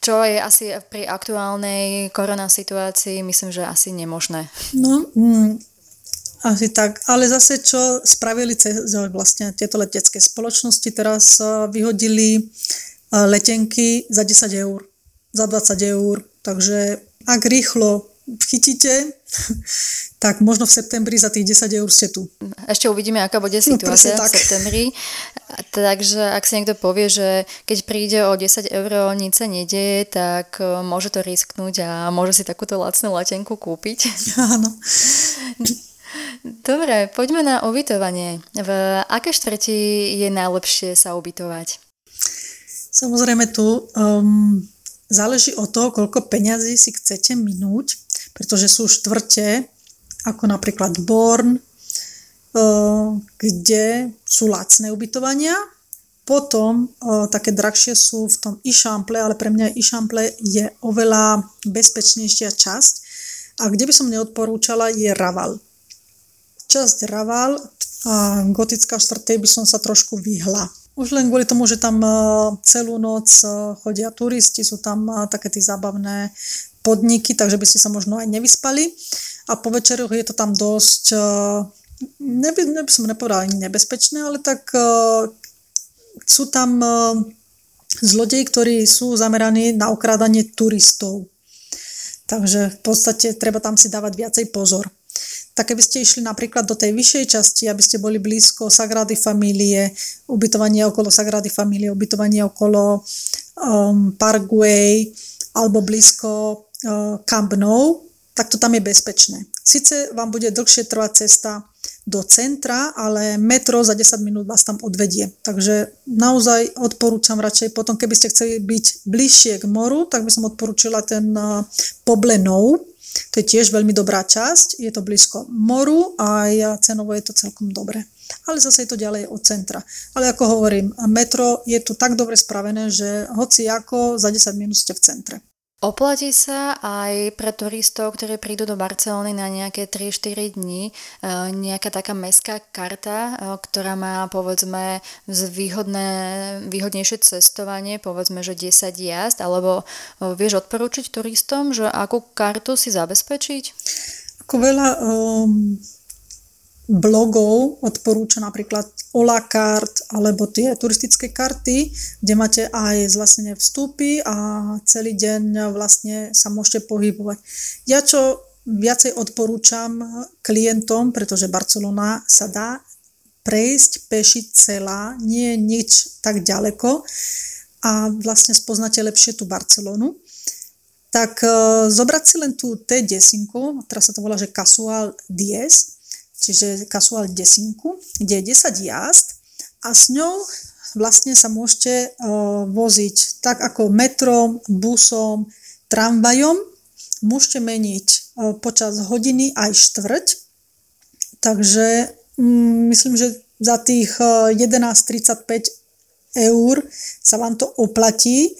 Čo je asi pri aktuálnej korona situácii, myslím, že asi nemožné.
No, mm, asi tak. Ale zase, čo spravili vlastne tieto letecké spoločnosti, teraz vyhodili letenky za 10 eur, za 20 eur. Takže ak rýchlo chytíte, tak možno v septembri za tých 10 eur ste tu.
Ešte uvidíme, aká bude no, situácia no, v septembri. Takže ak si niekto povie, že keď príde o 10 eur nič sa nedieje, tak e, môže to risknúť a môže si takúto lacnú letenku kúpiť.
Áno.
Dobre, poďme na ubytovanie. V aké štvrti je najlepšie sa ubytovať?
Samozrejme tu um, záleží od toho, koľko peňazí si chcete minúť, pretože sú štvrte, ako napríklad Born, uh, kde sú lacné ubytovania. Potom uh, také drahšie sú v tom Išample, ale pre mňa Išample je oveľa bezpečnejšia časť. A kde by som neodporúčala je Raval. Časť Raval a gotická štvrtej by som sa trošku vyhla už len kvôli tomu, že tam e, celú noc e, chodia turisti, sú tam e, také tie zábavné podniky, takže by ste sa možno aj nevyspali. A po večeroch je to tam dosť, neby, neby som nepovedala ani nebezpečné, ale tak sú tam zlodeji, ktorí sú zameraní na okrádanie turistov. Takže v podstate treba tam si dávať viacej pozor tak keby ste išli napríklad do tej vyššej časti, aby ste boli blízko Sagrady Familie, ubytovanie okolo Sagrady Familie, ubytovanie okolo um, Parkway alebo blízko uh, Camp Nou, tak to tam je bezpečné. Sice vám bude dlhšie trvať cesta do centra, ale metro za 10 minút vás tam odvedie. Takže naozaj odporúčam radšej potom, keby ste chceli byť bližšie k moru, tak by som odporúčila ten uh, Poblenou, to je tiež veľmi dobrá časť, je to blízko moru a cenovo je to celkom dobre. Ale zase je to ďalej od centra. Ale ako hovorím, metro je tu tak dobre spravené, že hoci ako za 10 minút ste v centre.
Oplatí sa aj pre turistov, ktorí prídu do Barcelony na nejaké 3-4 dní, e, nejaká taká mestská karta, e, ktorá má povedzme výhodné, výhodnejšie cestovanie, povedzme, že 10 jazd, alebo e, vieš odporúčiť turistom, že akú kartu si zabezpečiť?
Ako veľa um, blogov odporúča napríklad Ola Card alebo tie turistické karty, kde máte aj vlastne vstupy a celý deň vlastne sa môžete pohybovať. Ja čo viacej odporúčam klientom, pretože Barcelona sa dá prejsť peši celá, nie je nič tak ďaleko a vlastne spoznáte lepšie tú Barcelonu. tak uh, zobrať si len tú T10, teraz sa to volá, že Casual 10, čiže Casual 10, kde je 10 jazd a s ňou vlastne sa môžete uh, voziť tak ako metrom, busom, tramvajom. Môžete meniť uh, počas hodiny aj štvrť. Takže um, myslím, že za tých uh, 11,35 eur sa vám to oplatí.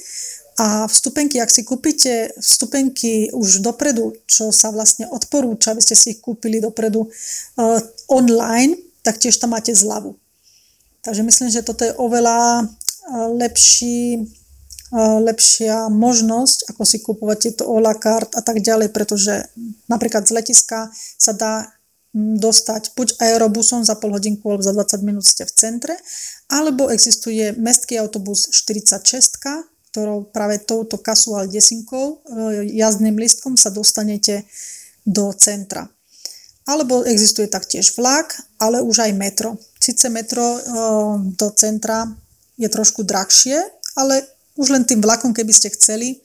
A vstupenky, ak si kúpite vstupenky už dopredu, čo sa vlastne odporúča, aby ste si ich kúpili dopredu uh, online, tak tiež tam máte zľavu. Takže myslím, že toto je oveľa lepší, lepšia možnosť, ako si kúpovať tieto ola kart a tak ďalej, pretože napríklad z letiska sa dá dostať buď aerobusom za pol hodinku alebo za 20 minút ste v centre, alebo existuje mestský autobus 46, ktorou práve touto kasuál desinkou, e, jazdným listkom sa dostanete do centra. Alebo existuje taktiež vlak, ale už aj metro. Sice metro eh, do centra je trošku drahšie, ale už len tým vlakom, keby ste chceli,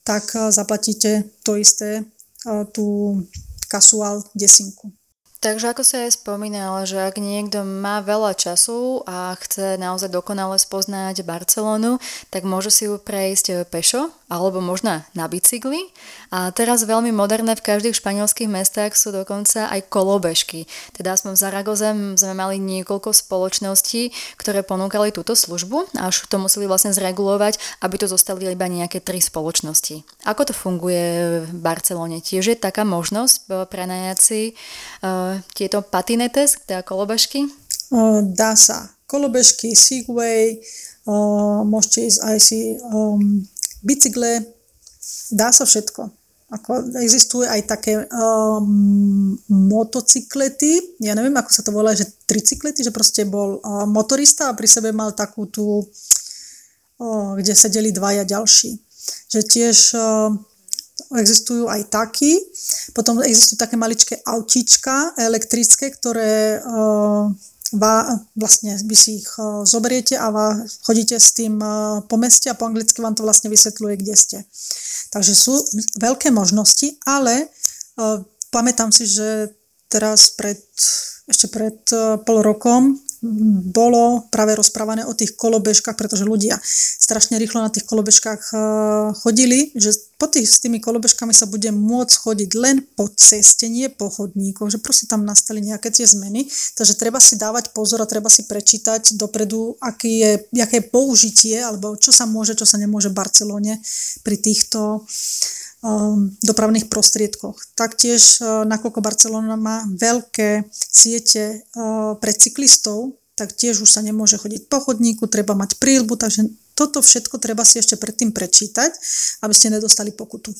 tak eh, zaplatíte to isté, tú kasuál desinku.
Takže ako sa aj spomínala, že ak niekto má veľa času a chce naozaj dokonale spoznať Barcelonu, tak môže si ju prejsť pešo alebo možno na bicykli. A teraz veľmi moderné v každých španielských mestách sú dokonca aj kolobežky. Teda aspoň v Zaragoze sme mali niekoľko spoločností, ktoré ponúkali túto službu, až to museli vlastne zregulovať, aby to zostali iba nejaké tri spoločnosti. Ako to funguje v Barcelone? Tiež je taká možnosť prenajať si uh, tieto patinetes, teda kolobežky?
Dá sa. Kolobežky, Segway, môžete ísť aj si um, bicykle, dá sa všetko. Ako existuje aj také um, motocyklety, ja neviem, ako sa to volá, že tricyklety, že proste bol uh, motorista a pri sebe mal takú tú, uh, kde sedeli dvaja ďalší. Že tiež uh, existujú aj takí. Potom existujú také maličké autíčka elektrické, ktoré uh, vá, vlastne vy si ich uh, zoberiete a vá, chodíte s tým uh, po meste a po anglicky vám to vlastne vysvetľuje, kde ste. Takže sú veľké možnosti, ale pamätám si, že teraz pred, ešte pred pol rokom bolo práve rozprávané o tých kolobežkách, pretože ľudia strašne rýchlo na tých kolobežkách eh, chodili, že po tých, s tými kolobežkami sa bude môcť chodiť len po ceste, nie po chodníkoch, že proste tam nastali nejaké tie zmeny, takže treba si dávať pozor a treba si prečítať dopredu, aký je, aké je použitie, alebo čo sa môže, čo sa nemôže v Barcelone pri týchto dopravných prostriedkoch. Taktiež, uh, nakoľko Barcelona má veľké siete uh, pre cyklistov, tak tiež už sa nemôže chodiť po chodníku, treba mať prílbu, takže toto všetko treba si ešte predtým prečítať, aby ste nedostali pokutu.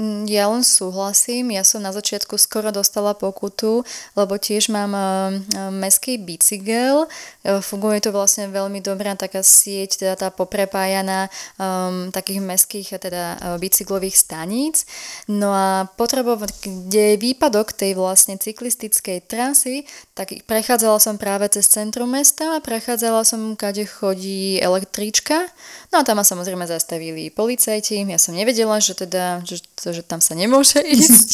Mm, ja len súhlasím, ja som na začiatku skoro dostala pokutu, lebo tiež mám uh, meský bicykel, uh, funguje to vlastne veľmi dobrá taká sieť, teda tá poprepájaná um, takých meských teda bicyklových staníc. No a potrebovať, kde je výpadok tej vlastne cyklistickej trasy, tak prechádzala som práve cez centrum mesta a prechádzala som, kade chodí električka, no a tam ma samozrejme zastavili policajti, ja som nevedela, že teda, že že tam sa nemôže ísť,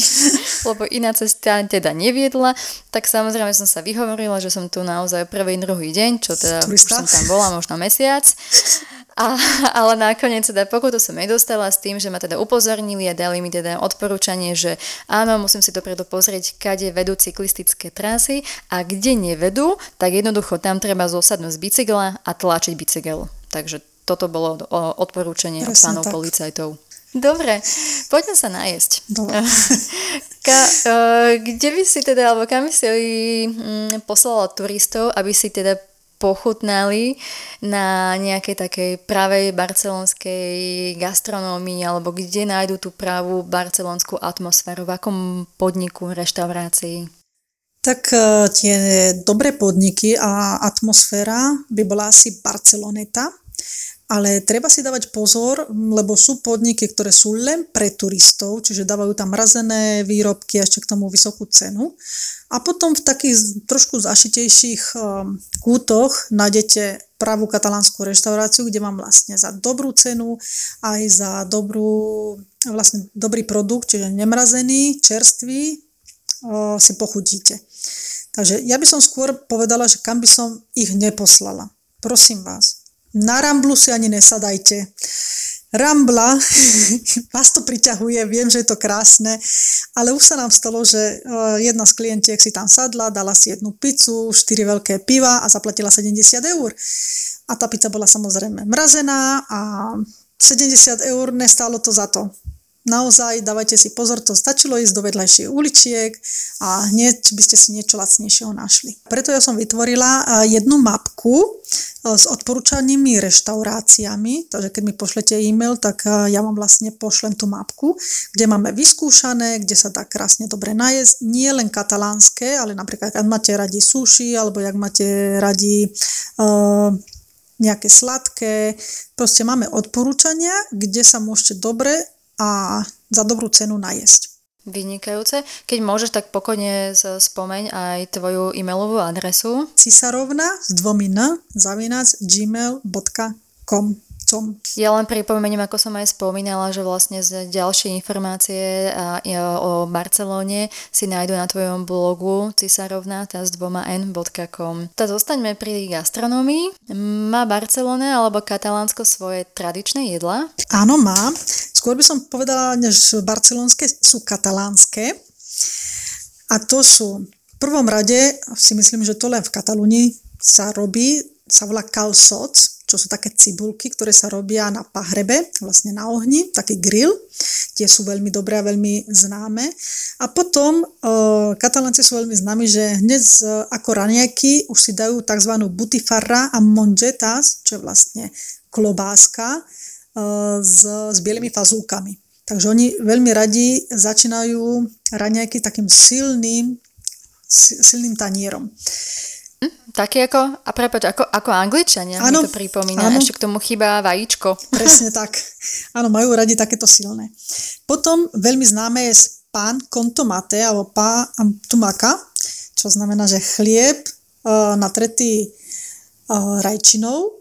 lebo iná cesta teda neviedla, tak samozrejme som sa vyhovorila, že som tu naozaj prvý, druhý deň, čo teda už som tam bola možno mesiac. A, ale nakoniec teda pokutu som nedostala s tým, že ma teda upozornili a dali mi teda odporúčanie, že áno, musím si dopredu pozrieť, kade vedú cyklistické trasy a kde nevedú, tak jednoducho tam treba zosadnúť z bicykla a tlačiť bicykel. Takže toto bolo odporúčanie od pánov tak. policajtov. Dobre, poďme sa najesť. Ka, uh, kde by si teda, alebo kam by si um, poslala turistov, aby si teda pochutnali na nejakej takej pravej barcelonskej gastronómii alebo kde nájdu tú pravú barcelonskú atmosféru, v akom podniku, reštaurácii?
Tak uh, tie dobré podniky a atmosféra by bola asi Barceloneta ale treba si dávať pozor, lebo sú podniky, ktoré sú len pre turistov, čiže dávajú tam mrazené výrobky a ešte k tomu vysokú cenu. A potom v takých trošku zašitejších um, kútoch nájdete pravú katalánsku reštauráciu, kde mám vlastne za dobrú cenu aj za dobrú, vlastne dobrý produkt, čiže nemrazený, čerstvý, o, si pochutíte. Takže ja by som skôr povedala, že kam by som ich neposlala. Prosím vás, na Ramblu si ani nesadajte. Rambla, vás to priťahuje, viem, že je to krásne, ale už sa nám stalo, že e, jedna z klientiek si tam sadla, dala si jednu pizzu, 4 veľké piva a zaplatila 70 eur. A tá pizza bola samozrejme mrazená a 70 eur nestálo to za to naozaj dávajte si pozor, to stačilo ísť do vedľajších uličiek a hneď by ste si niečo lacnejšieho našli. Preto ja som vytvorila jednu mapku s odporúčanými reštauráciami, takže keď mi pošlete e-mail, tak ja vám vlastne pošlem tú mapku, kde máme vyskúšané, kde sa dá krásne dobre najesť, nie len katalánske, ale napríklad ak máte radi sushi, alebo ak máte radi uh, nejaké sladké. Proste máme odporúčania, kde sa môžete dobre a za dobrú cenu najesť.
Vynikajúce. Keď môžeš, tak pokojne spomeň aj tvoju e-mailovú adresu.
Cisarovna s dvomi n zavinac gmail.com
som. Ja len pripomeniem, ako som aj spomínala, že vlastne z ďalšie informácie o Barcelóne si nájdu na tvojom blogu cisarovna s dvoma n.com. Tak zostaňme pri gastronómii. Má Barcelona alebo Katalánsko svoje tradičné jedla?
Áno, má. Skôr by som povedala, než barcelonské sú katalánske. A to sú v prvom rade, si myslím, že to len v Katalúnii sa robí, sa volá calçots, čo sú také cibulky, ktoré sa robia na pahrebe, vlastne na ohni, taký grill. Tie sú veľmi dobré a veľmi známe. A potom e, katalánci sú veľmi známi, že hneď z, ako ranieky už si dajú tzv. butifarra a mongetas, čo je vlastne klobáska s, s bielými fazulkami. Takže oni veľmi radi začínajú raňajky takým silným, silným tanierom.
Hm, taký ako, a prepáč, ako, ako angličania ano, mi to pripomína, ano. ešte k tomu chýba vajíčko.
Presne tak. Áno, majú radi takéto silné. Potom veľmi známe je pán kontomate, alebo pán tumaka, čo znamená, že chlieb uh, natretý uh, rajčinou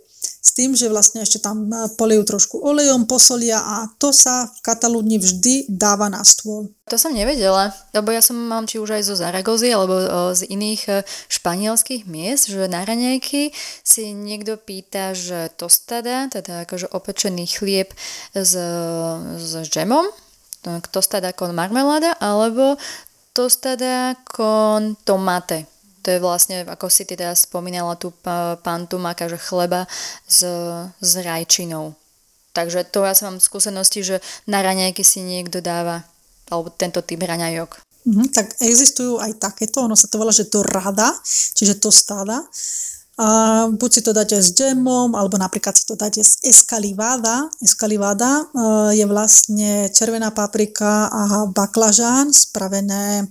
s tým, že vlastne ešte tam e, polijú trošku olejom, posolia a to sa v Katalúni vždy dáva na stôl.
To som nevedela, lebo ja som mám či už aj zo Zaragozy alebo e, z iných e, španielských miest, že na raňajky si niekto pýta, že tostada, teda akože opečený chlieb s, s džemom, tostada con marmeláda, alebo tostada con tomate to je vlastne, ako si teda spomínala tu pán Tumaka, že chleba s, s rajčinou. Takže to ja som mám skúsenosti, že na raňajky si niekto dáva, alebo tento typ raňajok.
Mm, tak existujú aj takéto, ono sa to volá, že to rada, čiže to stáda. A buď si to dáte s džemom, alebo napríklad si to dáte s escalivada. Escalivada je vlastne červená paprika a baklažán spravené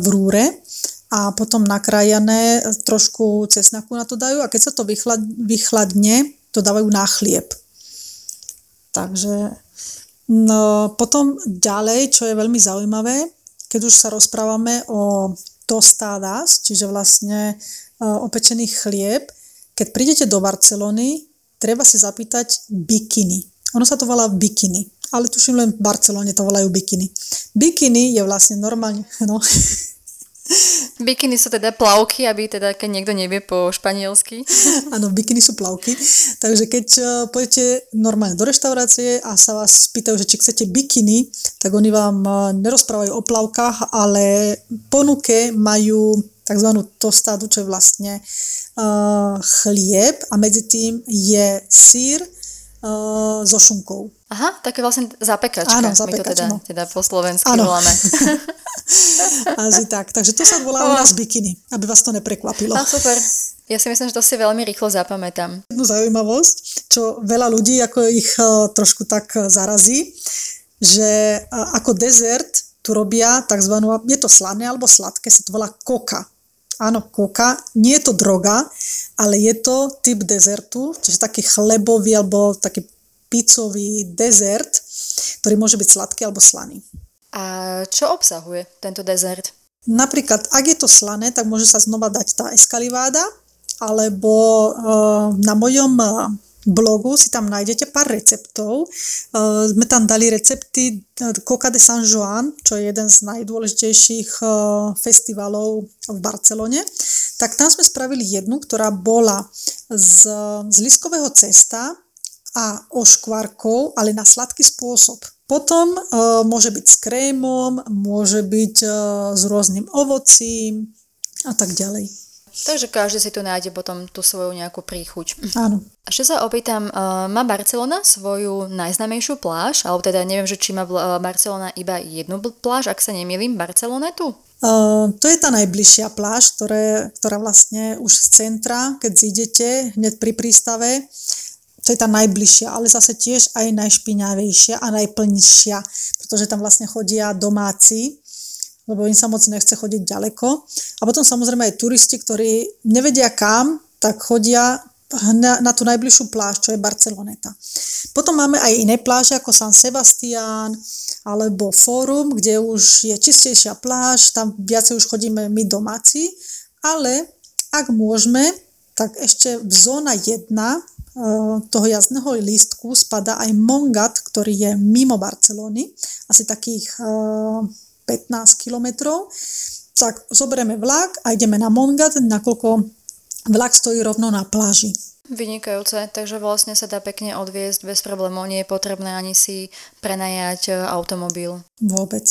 v rúre a potom nakrájané, trošku cesnaku na to dajú a keď sa to vychlad, vychladne, to dávajú na chlieb. Takže no, potom ďalej, čo je veľmi zaujímavé, keď už sa rozprávame o tostadas, čiže vlastne uh, opečený chlieb, keď prídete do Barcelony, treba si zapýtať bikiny. Ono sa to volá bikiny, ale tuším len v Barcelone to volajú bikiny. Bikiny je vlastne normálne, no,
Bikiny sú teda plavky, aby teda, keď niekto nevie po španielsky.
Áno, bikiny sú plavky. Takže keď uh, pôjdete normálne do reštaurácie a sa vás spýtajú, že či chcete bikiny, tak oni vám uh, nerozprávajú o plavkách, ale ponuke majú tzv. tostádu, čo je vlastne uh, chlieb a medzi tým je sír uh, so šunkou.
Aha, také vlastne zapekačka.
Áno, zapekačka.
Teda,
no.
teda po slovensky voláme.
Asi tak. Takže to sa volá u nás bikiny, aby vás to neprekvapilo.
A super. Ja si myslím, že to si veľmi rýchlo zapamätám.
Jednu zaujímavosť, čo veľa ľudí ako ich trošku tak zarazí, že ako dezert tu robia tzv. je to slané alebo sladké, sa to volá koka. Áno, koka. Nie je to droga, ale je to typ dezertu, čiže taký chlebový alebo taký pizzový dezert, ktorý môže byť sladký alebo slaný.
A čo obsahuje tento dezert?
Napríklad, ak je to slané, tak môže sa znova dať tá eskaliváda, alebo na mojom blogu si tam nájdete pár receptov. Uh, sme tam dali recepty Coca de San Juan, čo je jeden z najdôležitejších uh, festivalov v Barcelone. Tak tam sme spravili jednu, ktorá bola z, z liskového cesta a oškvarkov, ale na sladký spôsob. Potom uh, môže byť s krémom, môže byť s rôznym ovocím a tak ďalej.
Takže každý si tu nájde potom tú svoju nejakú príchuť.
Áno.
Ešte sa opýtam, uh, má Barcelona svoju najznamejšiu pláž? Alebo teda neviem, že či má Barcelona iba jednu pláž, ak sa nemýlim, Barcelonetu?
Uh, to je tá najbližšia pláž, ktoré, ktorá vlastne už z centra, keď zídete hneď pri prístave, to je tá najbližšia, ale zase tiež aj najšpiňavejšia a najplnšia, pretože tam vlastne chodia domáci lebo im sa moc nechce chodiť ďaleko. A potom samozrejme aj turisti, ktorí nevedia kam, tak chodia na, na tú najbližšiu pláž, čo je Barceloneta. Potom máme aj iné pláže ako San Sebastián alebo Fórum, kde už je čistejšia pláž, tam viacej už chodíme my domáci, ale ak môžeme, tak ešte v zóna 1 e, toho jazdného lístku spada aj Mongat, ktorý je mimo Barcelony, asi takých e, 15 kilometrov, tak zoberieme vlak a ideme na Mongat, nakoľko vlak stojí rovno na pláži.
Vynikajúce, takže vlastne sa dá pekne odviezť bez problémov, nie je potrebné ani si prenajať e, automobil.
Vôbec.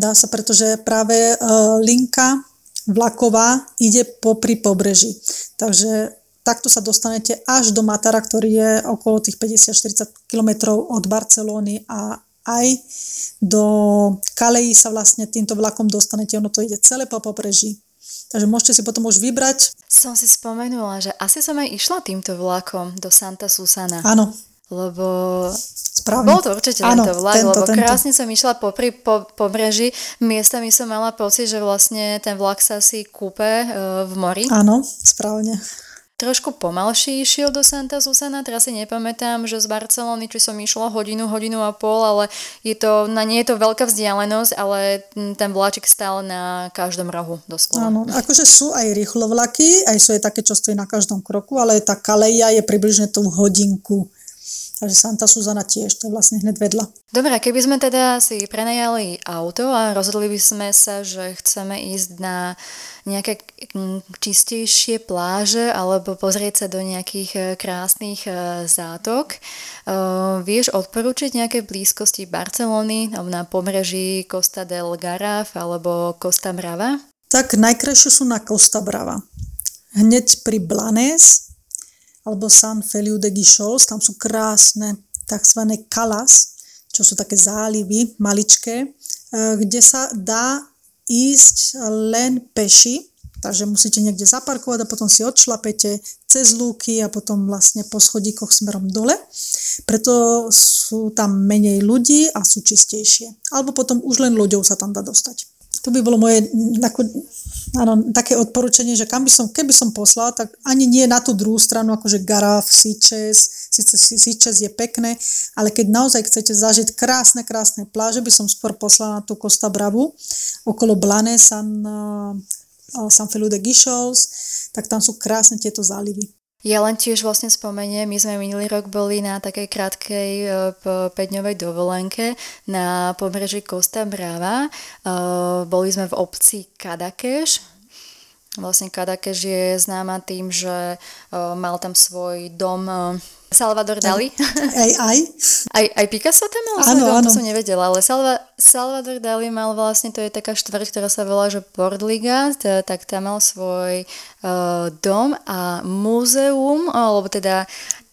Dá sa, pretože práve uh, linka vlaková ide popri pobreží. Takže takto sa dostanete až do Matara, ktorý je okolo tých 50-40 km od Barcelóny a aj do Kaleji sa vlastne týmto vlakom dostanete, ono to ide celé po pobreží. Takže môžete si potom už vybrať.
Som si spomenula, že asi som aj išla týmto vlakom do Santa Susana.
Áno.
Lebo
Správne.
Bol to určite Áno, tento vlak, tento, lebo tento. krásne som išla popri po, pobreží. Miestami som mala pocit, že vlastne ten vlak sa si kúpe uh, v mori.
Áno, správne
trošku pomalší išiel do Santa Susana, teraz si nepamätám, že z Barcelony, či som išla hodinu, hodinu a pol, ale je to, na nie je to veľká vzdialenosť, ale ten vláčik stál na každom rohu doslova.
Áno, akože sú aj rýchlo vlaky, aj sú aj také, čo stojí na každom kroku, ale tá Kaleja je približne tú hodinku. Takže Santa Susana tiež, to je vlastne hneď vedľa.
Dobre, keby sme teda si prenajali auto a rozhodli by sme sa, že chceme ísť na nejaké čistejšie pláže alebo pozrieť sa do nejakých e, krásnych e, zátok. E, vieš odporúčiť nejaké blízkosti Barcelony na pobreží Costa del Garraf alebo Costa Brava?
Tak najkrajšie sú na Costa Brava. Hneď pri Blanes alebo San Feliu de Guixols, tam sú krásne tzv. kalas, čo sú také zálivy maličké, eh, kde sa dá ísť len peši, takže musíte niekde zaparkovať a potom si odšlapete cez lúky a potom vlastne po schodíkoch smerom dole. Preto sú tam menej ľudí a sú čistejšie. Alebo potom už len loďou sa tam dá dostať. To by bolo moje áno, také odporúčanie, že kam by som, keby som poslala, tak ani nie na tú druhú stranu, akože Garaf, Sičes, síce Sičes je pekné, ale keď naozaj chcete zažiť krásne, krásne pláže, by som skôr poslala na tú Costa Bravu, okolo Blane, San, uh, San Feliu de Guixols, tak tam sú krásne tieto zálivy.
Ja len tiež vlastne spomeniem, my sme minulý rok boli na takej krátkej 5-dňovej e, dovolenke na pobreží Costa Brava. E, boli sme v obci Kadakeš. Vlastne Kadakeš je známa tým, že e, mal tam svoj dom Salvador Dali.
Aj, aj.
Aj, aj Picasso tam mal
áno, áno.
to som nevedela, ale Salva, Salvador Dali mal vlastne, to je taká štvrť, ktorá sa volá, že Portliga, tak tam mal svoj uh, dom a múzeum, alebo teda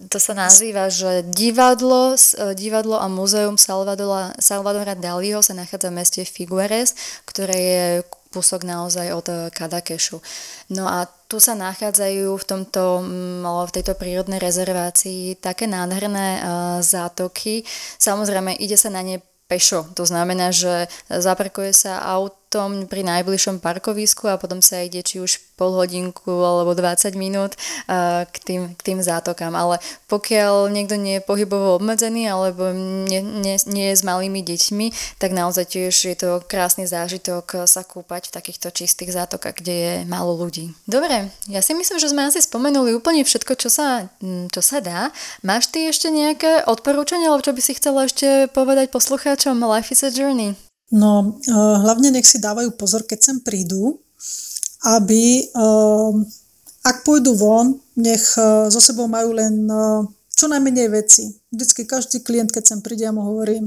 to sa nazýva, že divadlo, uh, divadlo a múzeum Salvadora, Salvadora Daliho sa nachádza v meste Figueres, ktoré je kúsok naozaj od Kadakešu. No a tu sa nachádzajú v, tomto, mm, v tejto prírodnej rezervácii také nádherné zátoky. Samozrejme, ide sa na ne pešo. To znamená, že zaparkuje sa aut, autom pri najbližšom parkovisku a potom sa ide či už pol hodinku alebo 20 minút k tým, k tým zátokám. Ale pokiaľ niekto nie je pohybovo obmedzený alebo nie, nie, nie je s malými deťmi, tak naozaj tiež je to krásny zážitok sa kúpať v takýchto čistých zátokách, kde je málo ľudí. Dobre, ja si myslím, že sme asi spomenuli úplne všetko, čo sa, čo sa dá. Máš ty ešte nejaké odporúčania, alebo čo by si chcela ešte povedať poslucháčom Life is a Journey?
No, hlavne nech si dávajú pozor, keď sem prídu, aby ehm, ak pôjdu von, nech e, so sebou majú len čo najmenej veci. Vždycky každý klient, keď sem príde, ja mu hovorím,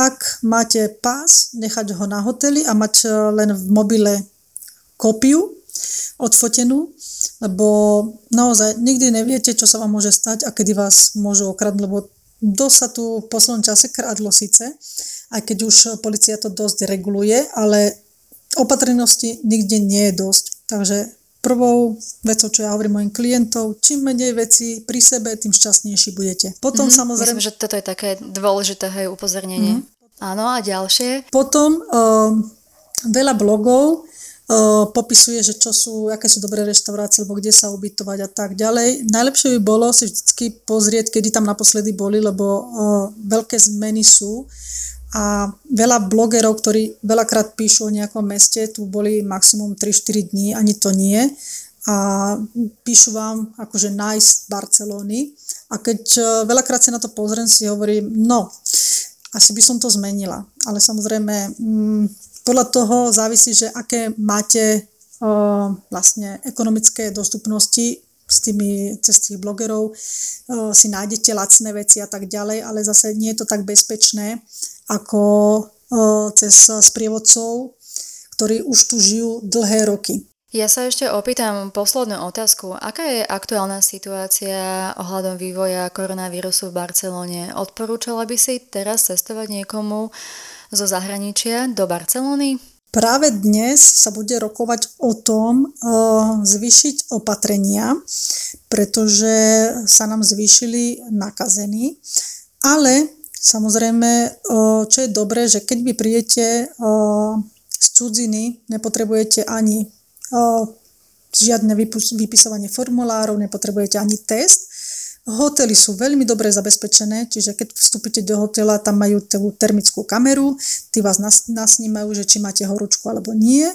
ak máte pás, nechať ho na hoteli a mať len v mobile kópiu odfotenú, lebo naozaj nikdy neviete, čo sa vám môže stať a kedy vás môžu okradnúť, lebo dosť sa tu v poslednom čase krádlo síce, aj keď už policia to dosť reguluje, ale opatrnosti nikde nie je dosť. Takže prvou vecou, čo ja hovorím mojim klientov, čím menej veci pri sebe, tým šťastnejší budete.
Potom mm, samozrejme... Myslím, že toto je také dôležité hej, upozornenie. Mm. Áno, a ďalšie?
Potom uh, veľa blogov uh, popisuje, že čo sú, aké sú dobré reštaurácie, alebo kde sa ubytovať a tak ďalej. Najlepšie by bolo si vždy pozrieť, kedy tam naposledy boli, lebo uh, veľké zmeny sú a veľa blogerov, ktorí veľakrát píšu o nejakom meste, tu boli maximum 3-4 dní, ani to nie. A píšu vám akože nice Barcelony. A keď e, veľakrát sa na to pozriem, si hovorím, no, asi by som to zmenila. Ale samozrejme, mm, podľa toho závisí, že aké máte uh, vlastne ekonomické dostupnosti s tými, cez tých blogerov uh, si nájdete lacné veci a tak ďalej, ale zase nie je to tak bezpečné, ako cez sprievodcov, ktorí už tu žijú dlhé roky.
Ja sa ešte opýtam poslednú otázku. Aká je aktuálna situácia ohľadom vývoja koronavírusu v Barcelone? Odporúčala by si teraz cestovať niekomu zo zahraničia do Barcelony?
Práve dnes sa bude rokovať o tom uh, zvýšiť opatrenia, pretože sa nám zvýšili nakazení, ale Samozrejme, čo je dobré, že keď vy prídete z cudziny, nepotrebujete ani žiadne vypisovanie formulárov, nepotrebujete ani test, Hotely sú veľmi dobre zabezpečené, čiže keď vstúpite do hotela, tam majú tú termickú kameru, tí vás nas, nasnímajú, že či máte horúčku alebo nie.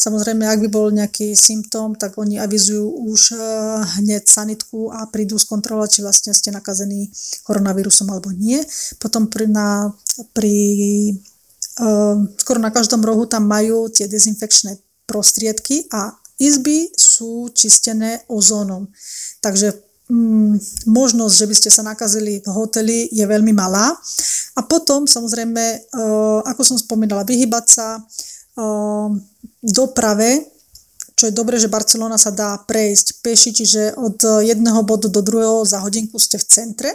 Samozrejme, ak by bol nejaký symptóm, tak oni avizujú už uh, hneď sanitku a prídu skontrolovať, či vlastne ste nakazení koronavírusom alebo nie. Potom pri, na, pri uh, skoro na každom rohu tam majú tie dezinfekčné prostriedky a izby sú čistené ozónom. Takže Mm, možnosť, že by ste sa nakazili v hoteli je veľmi malá. A potom samozrejme, eh, ako som spomínala, vyhybať sa eh, doprave, čo je dobré, že Barcelona sa dá prejsť peši, čiže od jedného bodu do druhého za hodinku ste v centre.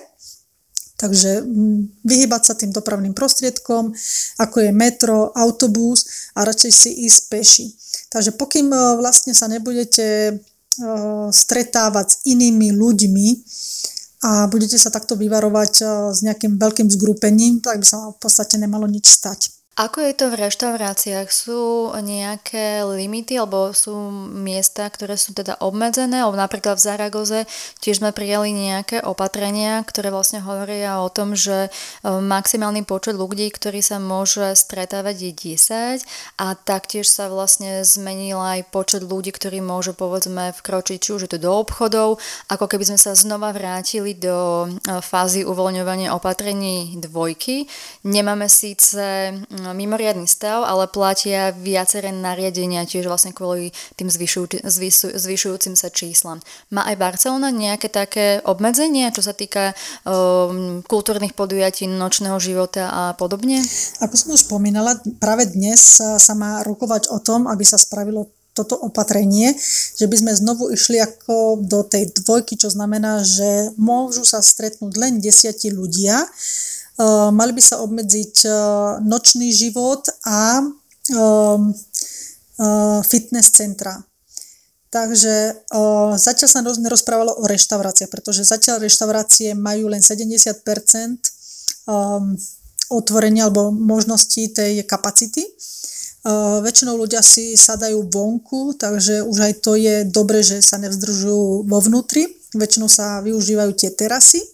Takže mm, vyhybať sa tým dopravným prostriedkom, ako je metro, autobus a radšej si ísť peši. Takže pokým eh, vlastne sa nebudete stretávať s inými ľuďmi a budete sa takto vyvarovať s nejakým veľkým zgrupením, tak by sa v podstate nemalo nič stať.
Ako je to v reštauráciách? Sú nejaké limity alebo sú miesta, ktoré sú teda obmedzené? Alebo napríklad v Zaragoze tiež sme prijali nejaké opatrenia, ktoré vlastne hovoria o tom, že e, maximálny počet ľudí, ktorý sa môže stretávať je 10 a taktiež sa vlastne zmenil aj počet ľudí, ktorí môžu povedzme vkročiť či už je to do obchodov, ako keby sme sa znova vrátili do e, fázy uvoľňovania opatrení dvojky. Nemáme síce mimoriadný stav, ale platia viaceré nariadenia tiež vlastne kvôli tým zvyšuj, zvyšu, zvyšujúcim sa číslam. Má aj Barcelona nejaké také obmedzenia, čo sa týka um, kultúrnych podujatí, nočného života a podobne?
Ako som už spomínala, práve dnes sa má rokovať o tom, aby sa spravilo toto opatrenie, že by sme znovu išli ako do tej dvojky, čo znamená, že môžu sa stretnúť len desiatí ľudia mali by sa obmedziť eh, nočný život a ehm, eh, fitness centra. Takže uh, zatiaľ sa nerozprávalo o reštauráciách, pretože zatiaľ reštaurácie majú len 70 um, otvorenia alebo možnosti tej kapacity. väčšinou ľudia si sadajú vonku, takže už aj to je dobre, že sa nevzdržujú vo vnútri. Väčšinou sa využívajú tie terasy.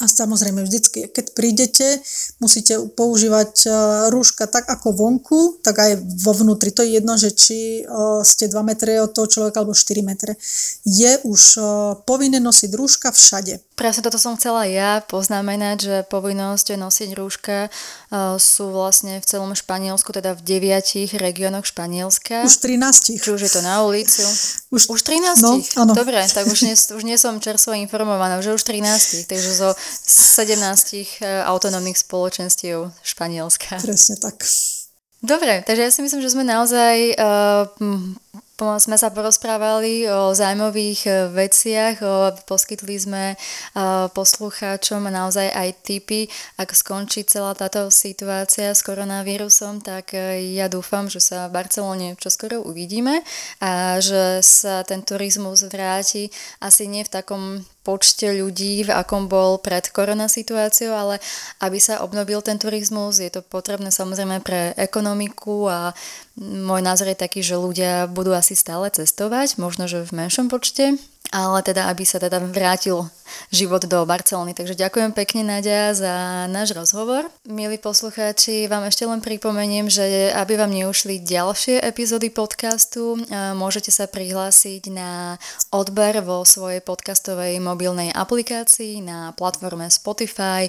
A samozrejme vždycky, keď prídete, musíte používať e, rúška tak ako vonku, tak aj vo vnútri. To je jedno, že či e, ste 2 metre od toho človeka alebo 4 metre. Je už e, povinné nosiť rúška všade.
Presne toto som chcela ja poznamenať, že povinnosť nosiť rúška sú vlastne v celom Španielsku, teda v deviatich regiónoch Španielska.
Už 13.
Či už je to na ulicu.
Už,
už 13?
No, áno.
Dobre, tak už nie, už nie som čerstvo informovaná, že už 13. Takže zo 17 uh, autonómnych spoločenstiev Španielska.
Presne tak.
Dobre, takže ja si myslím, že sme naozaj uh, sme sa porozprávali o zaujímavých e, veciach, o, poskytli sme e, poslucháčom naozaj aj tipy, ak skončí celá táto situácia s koronavírusom, tak e, ja dúfam, že sa v Barcelone čoskoro uvidíme a že sa ten turizmus vráti asi nie v takom počte ľudí, v akom bol pred korona situáciou, ale aby sa obnovil ten turizmus, je to potrebné samozrejme pre ekonomiku a môj názor je taký, že ľudia budú asi stále cestovať, možno že v menšom počte, ale teda aby sa teda vrátil život do Barcelony. Takže ďakujem pekne Nadia za náš rozhovor. Milí poslucháči, vám ešte len pripomeniem, že aby vám neušli ďalšie epizódy podcastu, môžete sa prihlásiť na odber vo svojej podcastovej mobilnej aplikácii na platforme Spotify,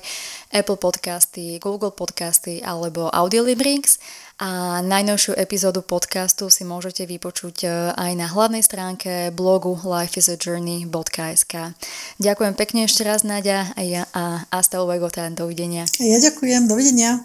Apple Podcasty, Google Podcasty alebo Audiolibrix a najnovšiu epizódu podcastu si môžete vypočuť e, aj na hlavnej stránke blogu lifeisajourney.sk. Ďakujem pekne ešte raz, Nadia, a, ja, a hasta luego, dovidenia.
Ja ďakujem, dovidenia.